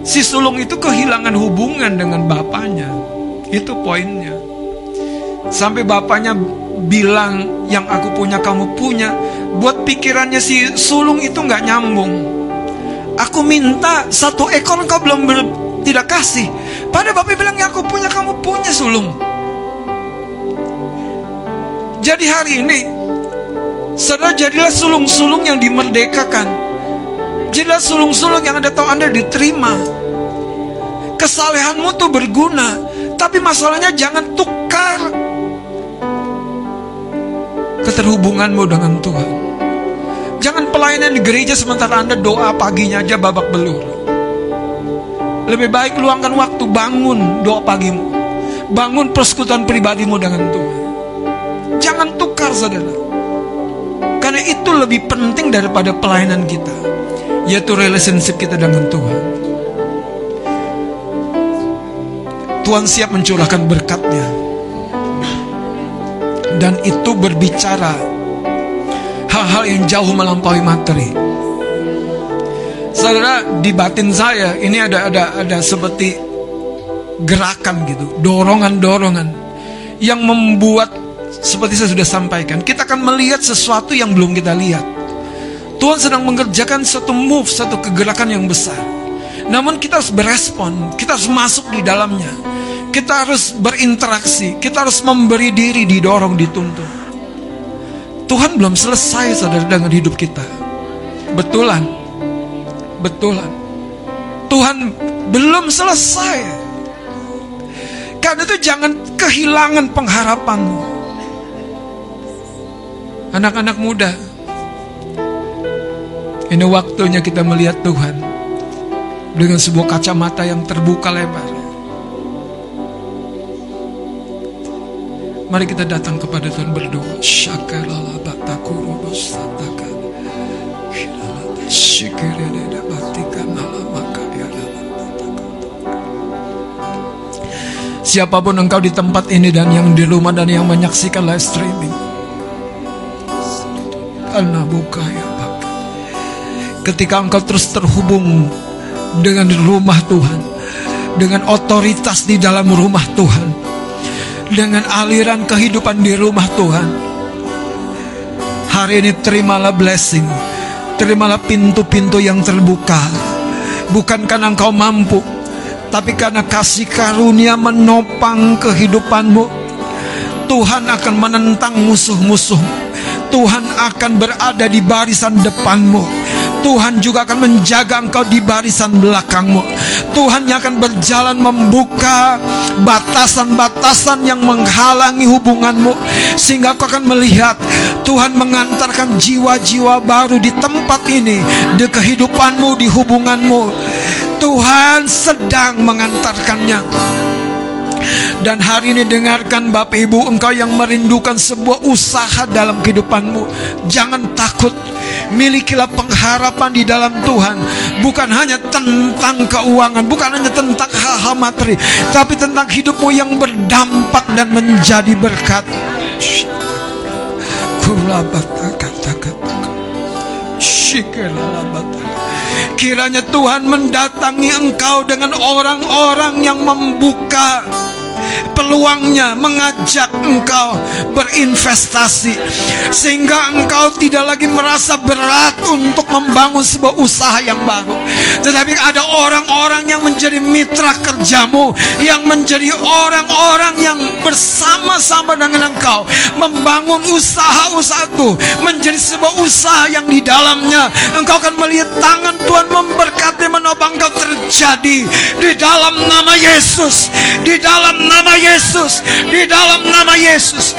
Si sulung itu kehilangan hubungan dengan bapaknya. Itu poinnya. Sampai bapaknya bilang Yang aku punya kamu punya. Buat pikirannya si sulung itu nggak nyambung. Aku minta satu ekor kau belum ber- tidak kasih. Pada bapak bilang yang aku punya kamu punya sulung. Jadi hari ini Saudara jadilah sulung-sulung yang dimerdekakan. Jadilah sulung-sulung yang Anda tahu Anda diterima. Kesalehanmu tuh berguna Tapi masalahnya jangan tukar Keterhubunganmu dengan Tuhan. Jangan pelayanan di gereja sementara Anda doa paginya aja babak belur. Lebih baik luangkan waktu bangun doa pagimu. Bangun persekutuan pribadimu dengan Tuhan. Jangan tukar saudara itu lebih penting daripada pelayanan kita Yaitu relationship kita dengan Tuhan. Tuhan siap mencurahkan berkatnya. Dan itu berbicara Hal-hal yang jauh melampaui materi. Saudara di batin saya Ini ada ada ada seperti Gerakan gitu Dorongan-dorongan Yang membuat seperti saya sudah sampaikan, kita akan melihat sesuatu yang belum kita lihat. Tuhan sedang mengerjakan satu move, satu kegerakan yang besar. Namun kita harus berespon, kita harus masuk di dalamnya. Kita harus berinteraksi, kita harus memberi diri, didorong, dituntun. Tuhan belum selesai saudara dengan hidup kita. Betulan. Betulan. Tuhan belum selesai. Karena itu jangan kehilangan pengharapanmu. Anak-anak muda, ini waktunya kita melihat Tuhan dengan sebuah kacamata yang terbuka lebar. Mari kita datang kepada Tuhan berdoa. Syakalala shikireleda batikan alamaka yalala bataka. Siapa pun engkau di tempat ini dan yang di rumah dan yang menyaksikan live streaming. Ketika engkau terus terhubung dengan rumah Tuhan, dengan otoritas di dalam rumah Tuhan, dengan aliran kehidupan di rumah Tuhan. Hari ini terimalah blessing, terimalah pintu-pintu yang terbuka. Bukan karena engkau mampu, tapi karena kasih karunia menopang kehidupanmu. Tuhan akan menentang musuh-musuh. Tuhan akan berada di barisan depanmu. Tuhan juga akan menjaga engkau di barisan belakangmu. Tuhan yang akan berjalan membuka batasan-batasan yang menghalangi hubunganmu sehingga kau akan melihat Tuhan mengantarkan jiwa-jiwa baru di tempat ini, di kehidupanmu, di hubunganmu. Tuhan sedang mengantarkannya. Dan hari ini dengarkan Bapak Ibu engkau yang merindukan sebuah usaha dalam kehidupanmu. Jangan takut. Milikilah pengharapan di dalam Tuhan. Bukan hanya tentang keuangan Bukan hanya tentang hal-hal materi Tapi tentang hidupmu yang berdampak dan menjadi berkat. Kiranya Tuhan mendatangi engkau dengan orang-orang yang membuka peluangnya mengajak engkau berinvestasi sehingga engkau tidak lagi merasa berat untuk membangun sebuah usaha yang baru. Tetapi ada orang-orang yang menjadi mitra kerjamu yang menjadi orang-orang yang bersama-sama dengan engkau membangun usaha-usaha itu menjadi sebuah usaha yang di dalamnya. Engkau akan melihat tangan Tuhan memberkati menopang engkau terjadi di dalam nama Yesus di dalam nama Yesus. Di dalam nama Yesus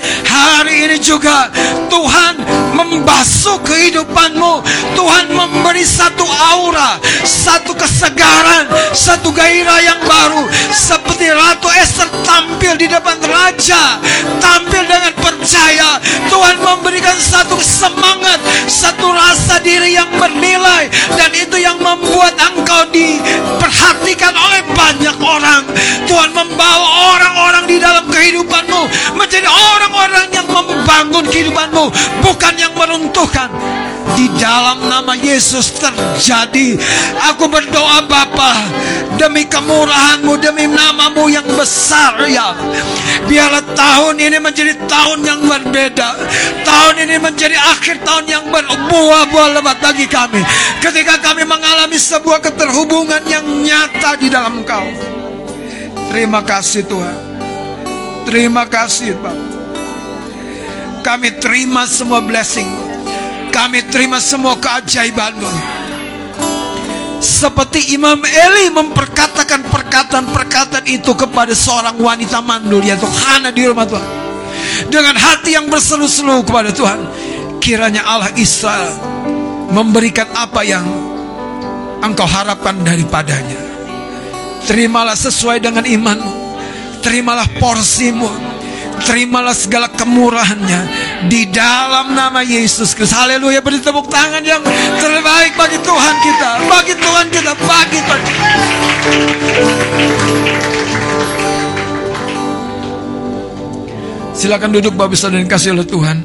Hari ini juga Tuhan membasuh kehidupanmu. Tuhan memberi satu aura Satu kesegaran Satu gairah yang baru. Seperti Ratu Esther tampil di depan Raja Tampil dengan percaya. Tuhan memberikan satu semangat Satu rasa diri yang bernilai. Dan itu yang membuat engkau diperhatikan oleh banyak orang. Tuhan membawa orang-orang di dalam kehidupanmu Menjadi orang-orang yang membangun kehidupanmu Bukan yang meruntuhkan. Di dalam nama Yesus terjadi. Aku berdoa Bapa Demi kemurahanmu Demi namamu yang besar ya. Biarlah tahun ini menjadi tahun yang berbeda. Tahun ini menjadi akhir tahun yang berbuah-buah lebat bagi kami. Ketika kami mengalami sebuah keterhubungan yang nyata di dalam kau Terima kasih Tuhan. Terima kasih Bapak kami terima semua blessing. Kami terima semua keajaibanmu. Seperti Imam Eli memperkatakan perkataan-perkataan itu kepada seorang wanita mandul Yaitu Hana di rumah Tuhan. Dengan hati yang berseru-seru kepada Tuhan. Kiranya Allah Israel Memberikan apa yang Engkau harapkan daripadanya. Terimalah sesuai dengan imanmu. Terimalah porsimu Terimalah segala kemurahannya di dalam nama Yesus Kristus. Haleluya. Beri tepuk tangan yang terbaik bagi Tuhan kita, bagi Tuhan kita, bagi Tuhan. kita. Silakan duduk Bapak Saudara dan kasih oleh Tuhan.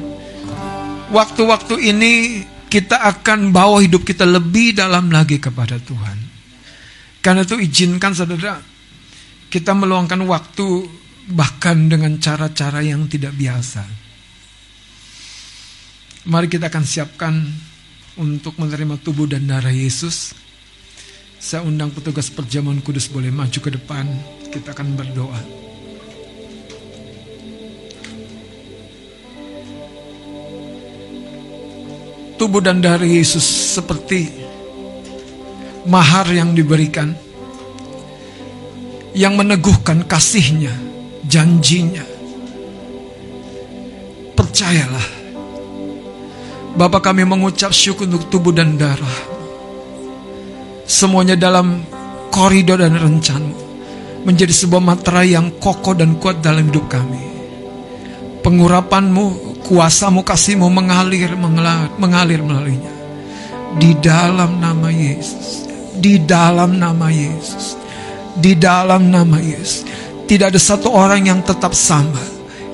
Waktu-waktu ini kita akan bawa hidup kita lebih dalam lagi kepada Tuhan. Karena itu izinkan saudara kita meluangkan waktu bahkan dengan cara-cara yang tidak biasa. Mari kita akan siapkan untuk menerima tubuh dan darah Yesus. Saya undang petugas perjamuan kudus boleh maju ke depan. Kita akan berdoa. Tubuh dan darah Yesus seperti mahar yang diberikan yang meneguhkan kasihnya janjinya. Percayalah. Bapak kami mengucap syukur untuk tubuh dan darah. Semuanya dalam koridor dan rencanamu. Menjadi sebuah materai yang kokoh dan kuat dalam hidup kami. Pengurapanmu, kuasamu, kasihmu mengalir, mengalir, mengalir melaluinya. Di dalam nama Yesus. Di dalam nama Yesus. Di dalam nama Yesus tidak ada satu orang yang tetap sama.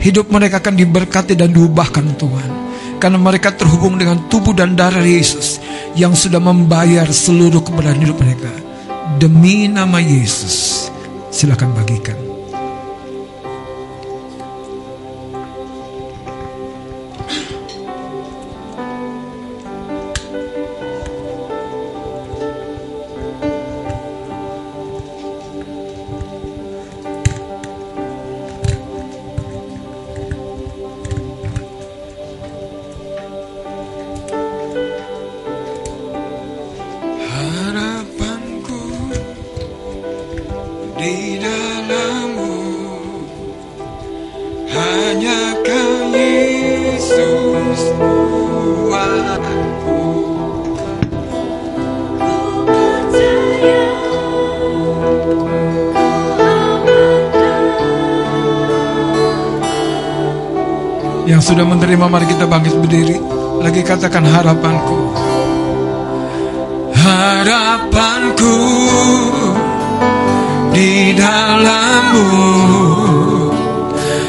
Hidup mereka akan diberkati dan diubahkan Tuhan. Karena mereka terhubung dengan tubuh dan darah Yesus yang sudah membayar seluruh kebenaran hidup mereka. Demi nama Yesus. Silakan bagikan. Menerima mari kita bangkit berdiri. Lagi katakan harapanku. Harapanku di dalammu.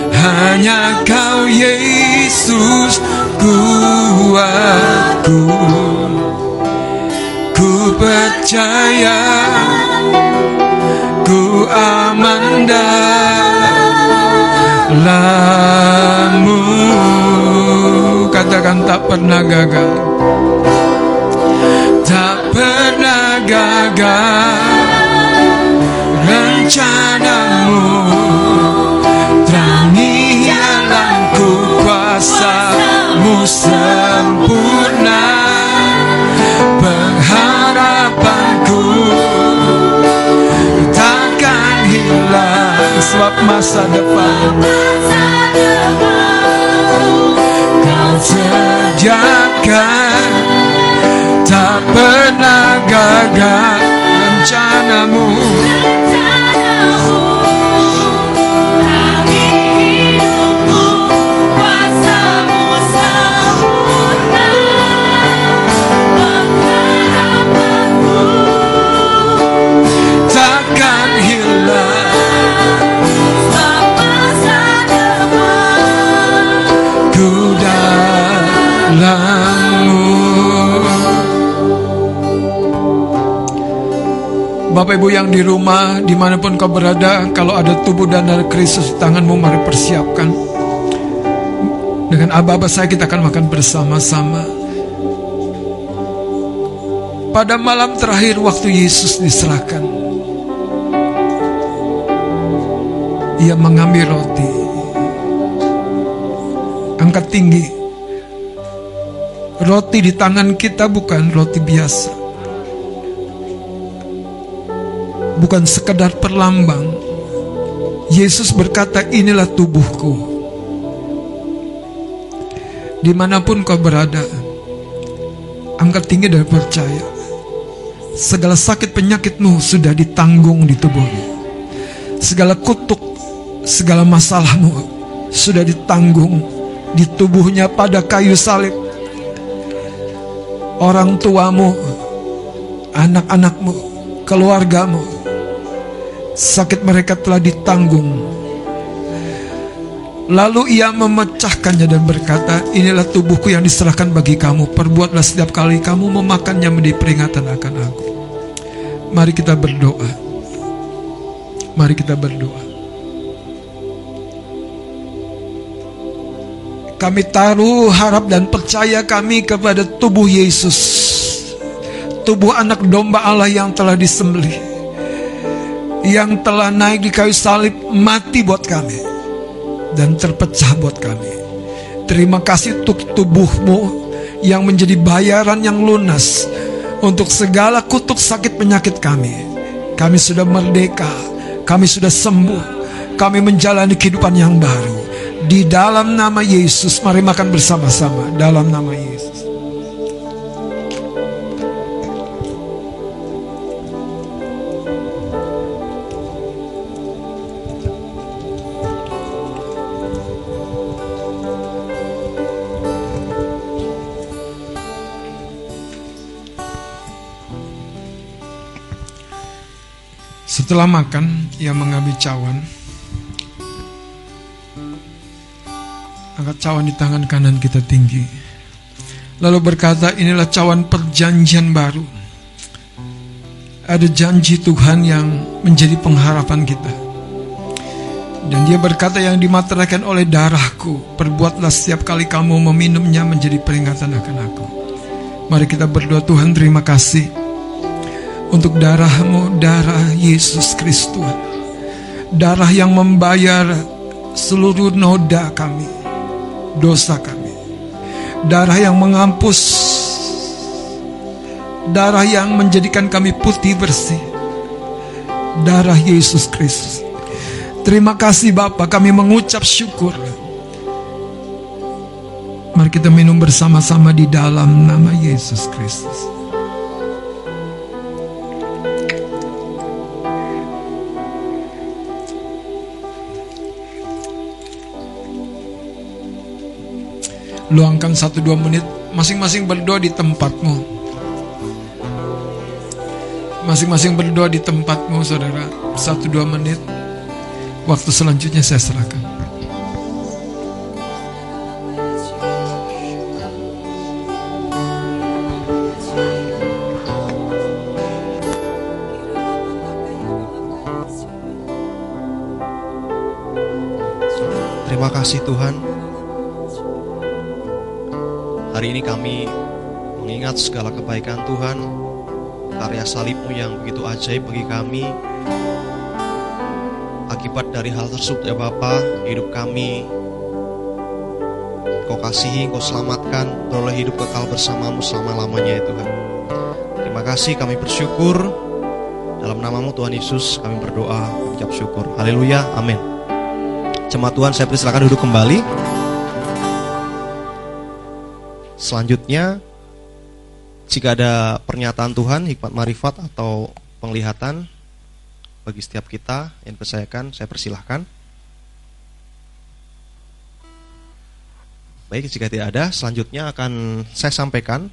Hanya kau Yesus kuatku ku percaya ku aman dalammu katakan tak pernah gagal. Tak pernah gagal. Rencanamu terangi jalanku kuasamu sempurna. Pengharapanku takkan hilang sebab masa depan. Kau tak pernah gagal rencanamu Bapak Ibu yang di rumah di mana pun kau berada Kalau ada tubuh dan darah Kristus di tanganmu mari persiapkan. Dengan aba-aba saya kita akan makan bersama-sama. Pada malam terakhir waktu Yesus diserahkan Ia mengambil roti. Angkat tinggi. Roti di tangan kita bukan roti biasa Bukan sekedar perlambang. Yesus berkata inilah tubuhku. Di mana pun kau berada Angkat tinggi dan percaya. Segala sakit penyakitmu sudah ditanggung di tubuhmu. Segala kutuk Segala masalahmu Sudah ditanggung Di tubuhnya pada kayu salib. Orang tuamu Anak-anakmu Keluargamu Sakit mereka telah ditanggung. Lalu ia memecahkannya dan berkata Inilah tubuhku yang diserahkan bagi kamu. Perbuatlah setiap kali kamu memakannya menjadi peringatan akan aku. Mari kita berdoa. Mari kita berdoa. Kami taruh harap dan percaya kami kepada tubuh Yesus. Tubuh anak domba Allah yang telah disembelih Yang telah naik di kayu salib mati buat kami Dan terpecah buat kami Terima kasih untuk tubuhmu Yang menjadi bayaran yang lunas Untuk segala kutuk sakit penyakit kami Kami sudah merdeka Kami sudah sembuh Kami menjalani kehidupan yang baru di dalam nama Yesus, mari makan bersama-sama. Dalam nama Yesus. Setelah makan, ia mengambil cawan. Angkat cawan di tangan kanan kita tinggi. Lalu berkata, inilah cawan perjanjian baru. Ada janji Tuhan yang menjadi pengharapan kita. Dan dia berkata yang dimateraikan oleh darahku, perbuatlah setiap kali kamu meminumnya menjadi peringatan akan aku. Mari kita berdoa Tuhan terima kasih untuk darahmu, darah Yesus Kristus. Darah yang membayar seluruh noda kami, dosa kami. Darah yang menghapus, darah yang menjadikan kami putih bersih. Darah Yesus Kristus. Terima kasih Bapa, kami mengucap syukur. Mari kita minum bersama-sama di dalam nama Yesus Kristus. Luangkan satu dua menit. Masing-masing berdoa di tempatmu. Masing-masing berdoa di tempatmu saudara. Satu dua menit. Waktu selanjutnya saya serahkan mengingat segala kebaikan Tuhan, karya salibmu yang begitu ajaib bagi kami. Akibat dari hal tersebut ya Bapa, hidup kami Kau kasihi, Kau selamatkan, beroleh hidup kekal bersamamu selama-lamanya ya Tuhan. Terima kasih kami bersyukur. Dalam namamu Tuhan Yesus kami berdoa, mengucap syukur. Haleluya, amin. Jemaat Tuhan saya persilakan duduk kembali. Selanjutnya jika ada pernyataan Tuhan, hikmat marifat atau penglihatan bagi setiap kita yang dipercayakan, saya persilahkan. Baik, jika tidak ada, selanjutnya akan saya sampaikan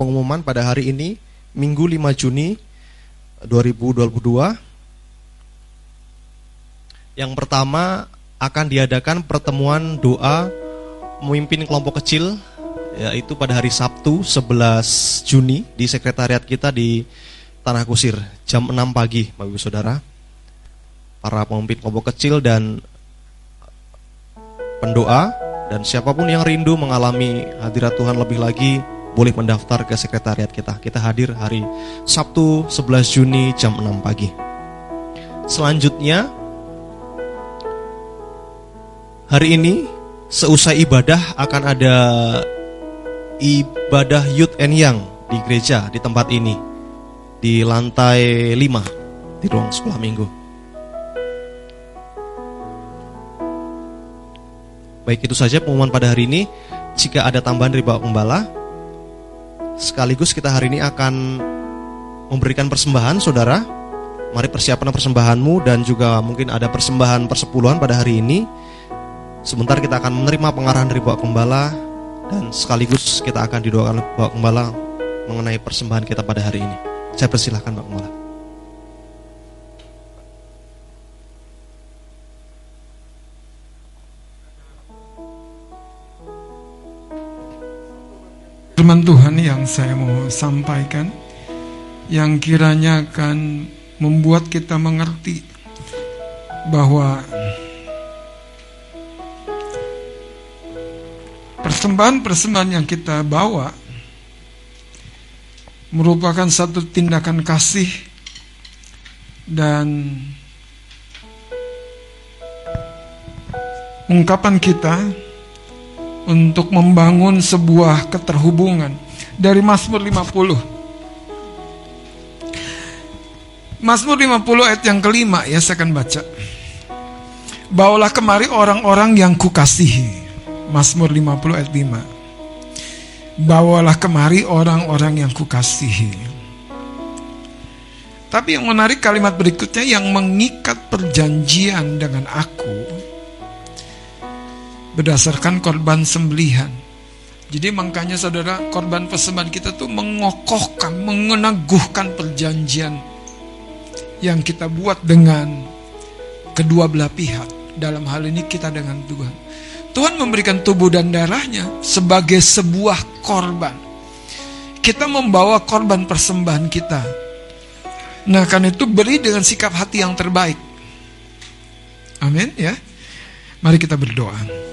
pengumuman pada hari ini, Minggu 5 Juni 2022. Yang pertama akan diadakan pertemuan doa memimpin kelompok kecil yaitu pada hari Sabtu 11 Juni di sekretariat kita di Tanah Kusir jam 6 pagi Bapak Ibu Saudara. Para pemimpin kelompok kecil dan pendoa dan siapa pun yang rindu mengalami hadirat Tuhan lebih lagi boleh mendaftar ke sekretariat kita. Kita hadir hari Sabtu 11 Juni jam 6 pagi. Selanjutnya hari ini seusai ibadah akan ada ibadah Youth and Young di gereja di tempat ini di lantai 5 di ruang sekolah minggu. Baik itu saja pengumuman pada hari ini. Jika ada tambahan dari Bapak Pembala, sekaligus kita hari ini akan memberikan persembahan, saudara. Mari persiapkan persembahanmu dan juga mungkin ada persembahan persepuluhan pada hari ini. Sebentar kita akan menerima pengarahan dari Bapak Pembala dan sekaligus kita akan didoakan oleh Bapak Pembala mengenai persembahan kita pada hari ini. Saya persilahkan Bapak Pembala. Firman Tuhan yang saya mau sampaikan yang kiranya akan membuat kita mengerti bahwa persembahan-persembahan yang kita bawa merupakan satu tindakan kasih dan ungkapan kita untuk membangun sebuah keterhubungan dari Mazmur 50. Mazmur 50 ayat yang kelima ya saya akan baca. Bawalah kemari orang-orang yang kukasihi. Mazmur 50 ayat 5. Bawalah kemari orang-orang yang kukasihi. Tapi yang menarik kalimat berikutnya yang mengikat perjanjian dengan aku berdasarkan korban sembelihan. Jadi makanya saudara korban persembahan kita tuh mengokohkan, mengenaguhkan perjanjian yang kita buat dengan kedua belah pihak. Dalam hal ini kita dengan Tuhan. Tuhan memberikan tubuh dan darahnya sebagai sebuah korban. Kita membawa korban persembahan kita. Nah karena itu beri dengan sikap hati yang terbaik. Amin ya. Mari kita berdoa.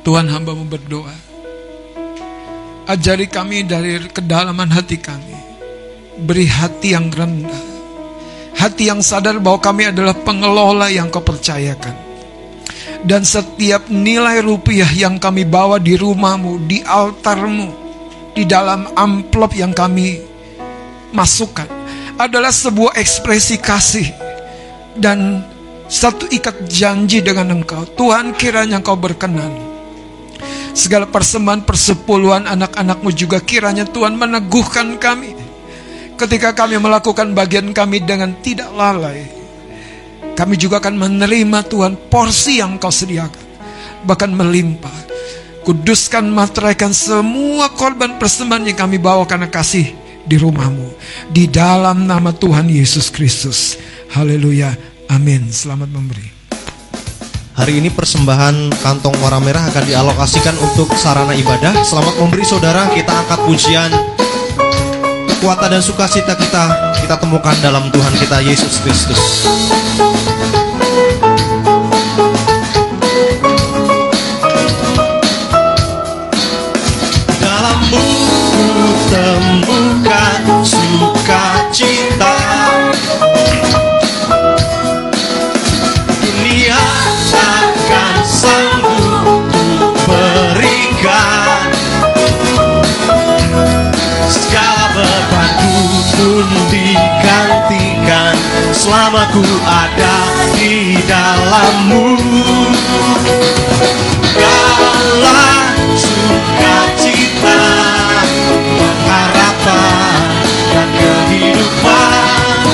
Tuhan hambamu berdoa Ajari kami dari kedalaman hati kami Beri hati yang rendah Hati yang sadar bahwa kami adalah pengelola yang kau percayakan Dan setiap nilai rupiah yang kami bawa di rumahmu Di altarmu Di dalam amplop yang kami masukkan Adalah sebuah ekspresi kasih Dan satu ikat janji dengan engkau Tuhan kiranya engkau berkenan Segala persembahan persepuluhan anak-anakmu juga kiranya Tuhan meneguhkan kami. Ketika kami melakukan bagian kami dengan tidak lalai. Kami juga akan menerima Tuhan porsi yang kau sediakan. Bahkan melimpah. Kuduskan materaikan semua korban persembahan yang kami bawa karena kasih di rumahmu. Di dalam nama Tuhan Yesus Kristus. Haleluya. Amin. Selamat memberi. Hari ini persembahan kantong warna merah akan dialokasikan untuk sarana ibadah. Selamat memberi saudara, kita angkat pujian. Kekuatan dan sukacita kita kita temukan dalam Tuhan kita Yesus Kristus. Selama ku ada di dalammu. Kaulah sukacita pengharapan dan kehidupan.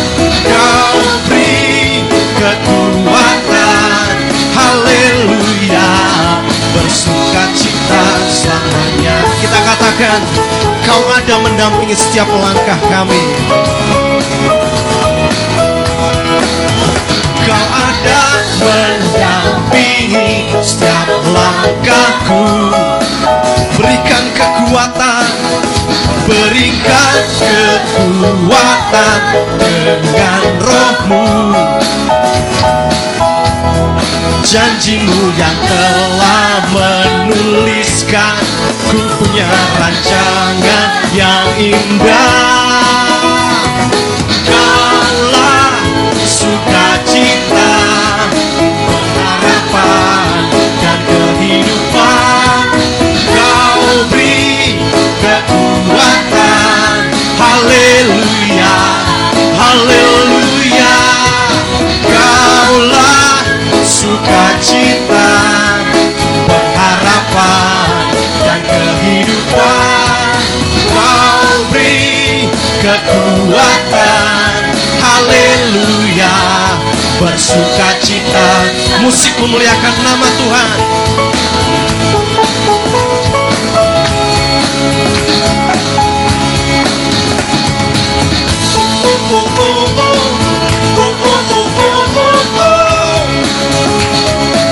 Kau beri kekuatan. Haleluya. Bersukacita selamanya. Kita katakan Kau ada mendampingi setiap langkah kami ada mendampingi setiap langkahku Berikan kekuatan Berikan kekuatan dengan rohmu Janjimu yang telah menuliskan Ku punya rancangan yang indah kekuatan. Haleluya. Bersukacita Musik memuliakan nama Tuhan.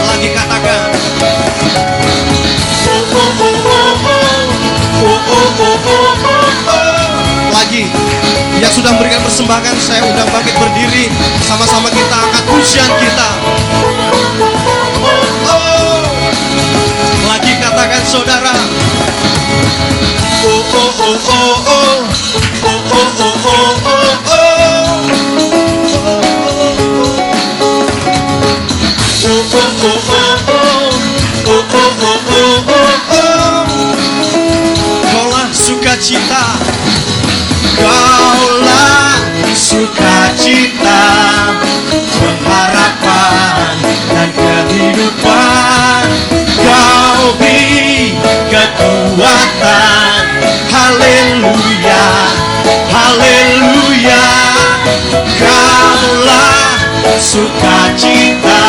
Lagi katakan Lagi. Yang sudah memberikan persembahan Saya undang bangkit berdiri. Sama-sama kita angkat pujian kita. Lagi katakan saudara. Oh oh oh oh oh. Oh oh oh oh oh oh. Oh sukacita Pengharapan dan kehidupan. Kau beri kekuatan. Haleluya Haleluya. Kaulah sukacita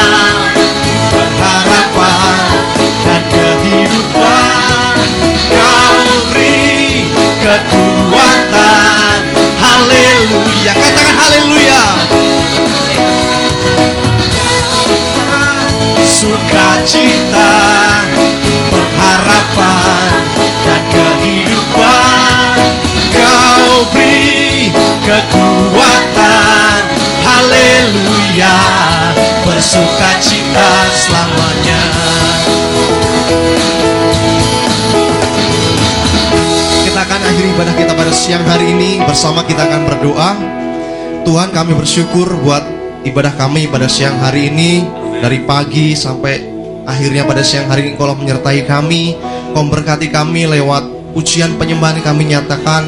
Pengharapan dan kehidupan. Kau beri kekuatan Haleluya. Katakan haleluya. Sukacita Pengharapan dan kehidupan. Kau beri kekuatan. Haleluya. Bersukacita selamanya. Kita akan akhiri ibadah kita siang hari ini Bersama kita akan berdoa. Tuhan kami bersyukur buat ibadah kami pada siang hari ini Dari pagi sampai akhirnya pada siang hari ini Kau menyertai kami Kau memberkati kami lewat ujian penyembahan kami nyatakan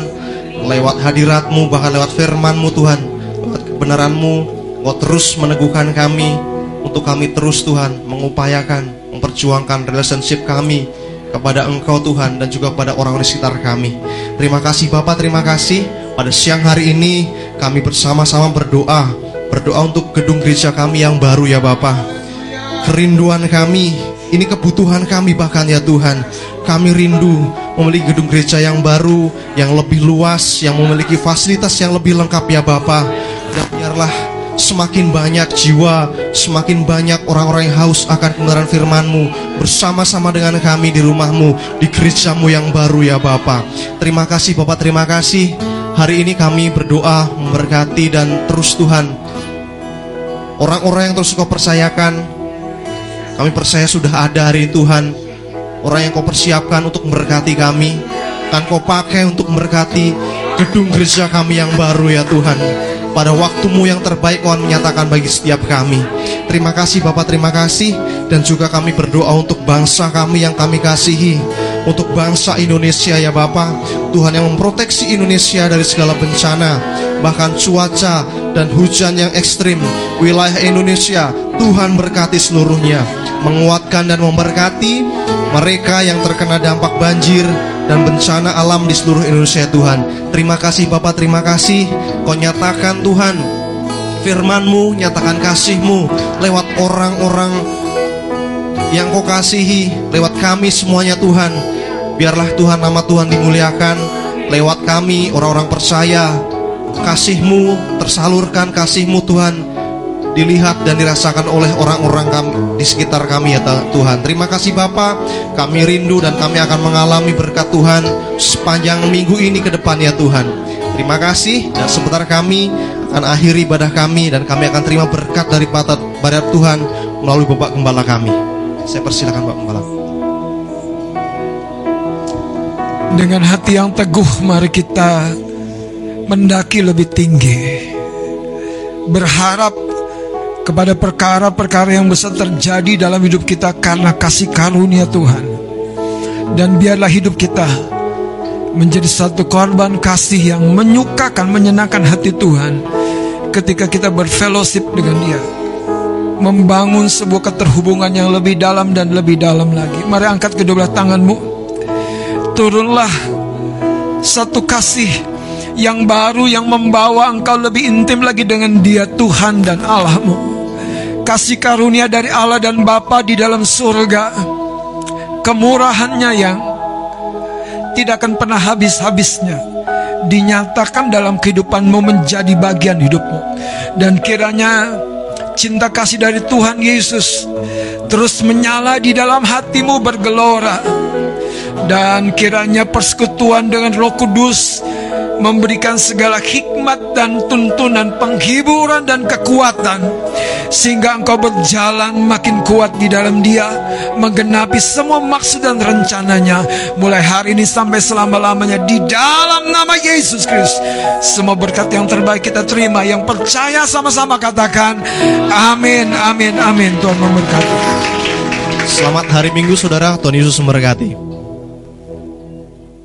Lewat hadiratmu bahkan lewat firmanmu Tuhan Lewat kebenaranmu. Kau terus meneguhkan kami Untuk kami terus Tuhan mengupayakan Memperjuangkan relationship kami kepada Engkau Tuhan dan juga kepada orang di sekitar kami. Terima kasih Bapak, terima kasih. Pada siang hari ini kami bersama-sama berdoa, berdoa untuk gedung gereja kami yang baru ya Bapak. Kerinduan kami Ini kebutuhan kami bahkan ya Tuhan. Kami rindu memiliki gedung gereja yang baru, yang lebih luas, yang memiliki fasilitas yang lebih lengkap ya Bapa. Dan biarlah semakin banyak jiwa, semakin banyak orang-orang yang haus akan kebenaran firman-Mu bersama-sama dengan kami di rumahmu, di gerejamu yang baru ya Bapa. Terima kasih Bapak, terima kasih. Hari ini kami berdoa memberkati dan terus Tuhan orang-orang yang terus kau percayakan kami percaya sudah ada hari Tuhan Orang yang kau persiapkan untuk memberkati kami Akan kau pakai untuk memberkati Gedung gereja kami yang baru ya Tuhan Pada waktumu yang terbaik Kau menyatakan bagi setiap kami. Terima kasih Bapak terima kasih. Dan juga kami berdoa untuk bangsa kami yang kami kasihi. Untuk bangsa Indonesia ya Bapak Tuhan yang memproteksi Indonesia dari segala bencana Bahkan cuaca dan hujan yang ekstrim. Wilayah Indonesia Tuhan berkati seluruhnya. Menguatkan dan memberkati mereka yang terkena dampak banjir dan bencana alam di seluruh Indonesia Tuhan. Terima kasih Bapak, terima kasih Kau nyatakan Tuhan firman-Mu, nyatakan kasih-Mu lewat orang-orang yang Kau kasihi, lewat kami semuanya Tuhan. Biarlah Tuhan nama Tuhan dimuliakan lewat kami orang-orang percaya. Kasih-Mu tersalurkan kasih-Mu Tuhan dilihat dan dirasakan oleh orang-orang kami di sekitar kami ya Tuhan. Terima kasih Bapak, kami rindu dan kami akan mengalami berkat Tuhan sepanjang minggu ini ke depan ya Tuhan. Terima kasih dan sebentar kami akan akhiri ibadah kami dan kami akan terima berkat dari pada Tuhan melalui Bapak Gembala kami. Saya persilakan Bapak Gembala. Dengan hati yang teguh mari kita mendaki lebih tinggi. Berharap kepada perkara-perkara yang besar terjadi dalam hidup kita karena kasih karunia Tuhan. Dan biarlah hidup kita menjadi satu korban kasih yang menyukakan, menyenangkan hati Tuhan ketika kita berfellowship dengan Dia. Membangun sebuah keterhubungan yang lebih dalam dan lebih dalam lagi. Mari angkat kedua belah tanganmu. Turunlah satu kasih yang baru yang membawa engkau lebih intim lagi dengan Dia Tuhan dan Allahmu kasih karunia dari Allah dan Bapa di dalam surga. Kemurahannya yang tidak akan pernah habis-habisnya dinyatakan dalam kehidupanmu menjadi bagian hidupmu. Dan kiranya cinta kasih dari Tuhan Yesus terus menyala di dalam hatimu bergelora. Dan kiranya persekutuan dengan Roh Kudus memberikan segala hikmat dan tuntunan, penghiburan dan kekuatan sehingga engkau berjalan makin kuat di dalam Dia, menggenapi semua maksud dan rencananya mulai hari ini sampai selama-lamanya di dalam nama Yesus Kristus. Semua berkat yang terbaik kita terima, yang percaya sama-sama katakan amin, amin, amin. Tuhan memberkati. Selamat hari Minggu saudara, Tuhan Yesus memberkati.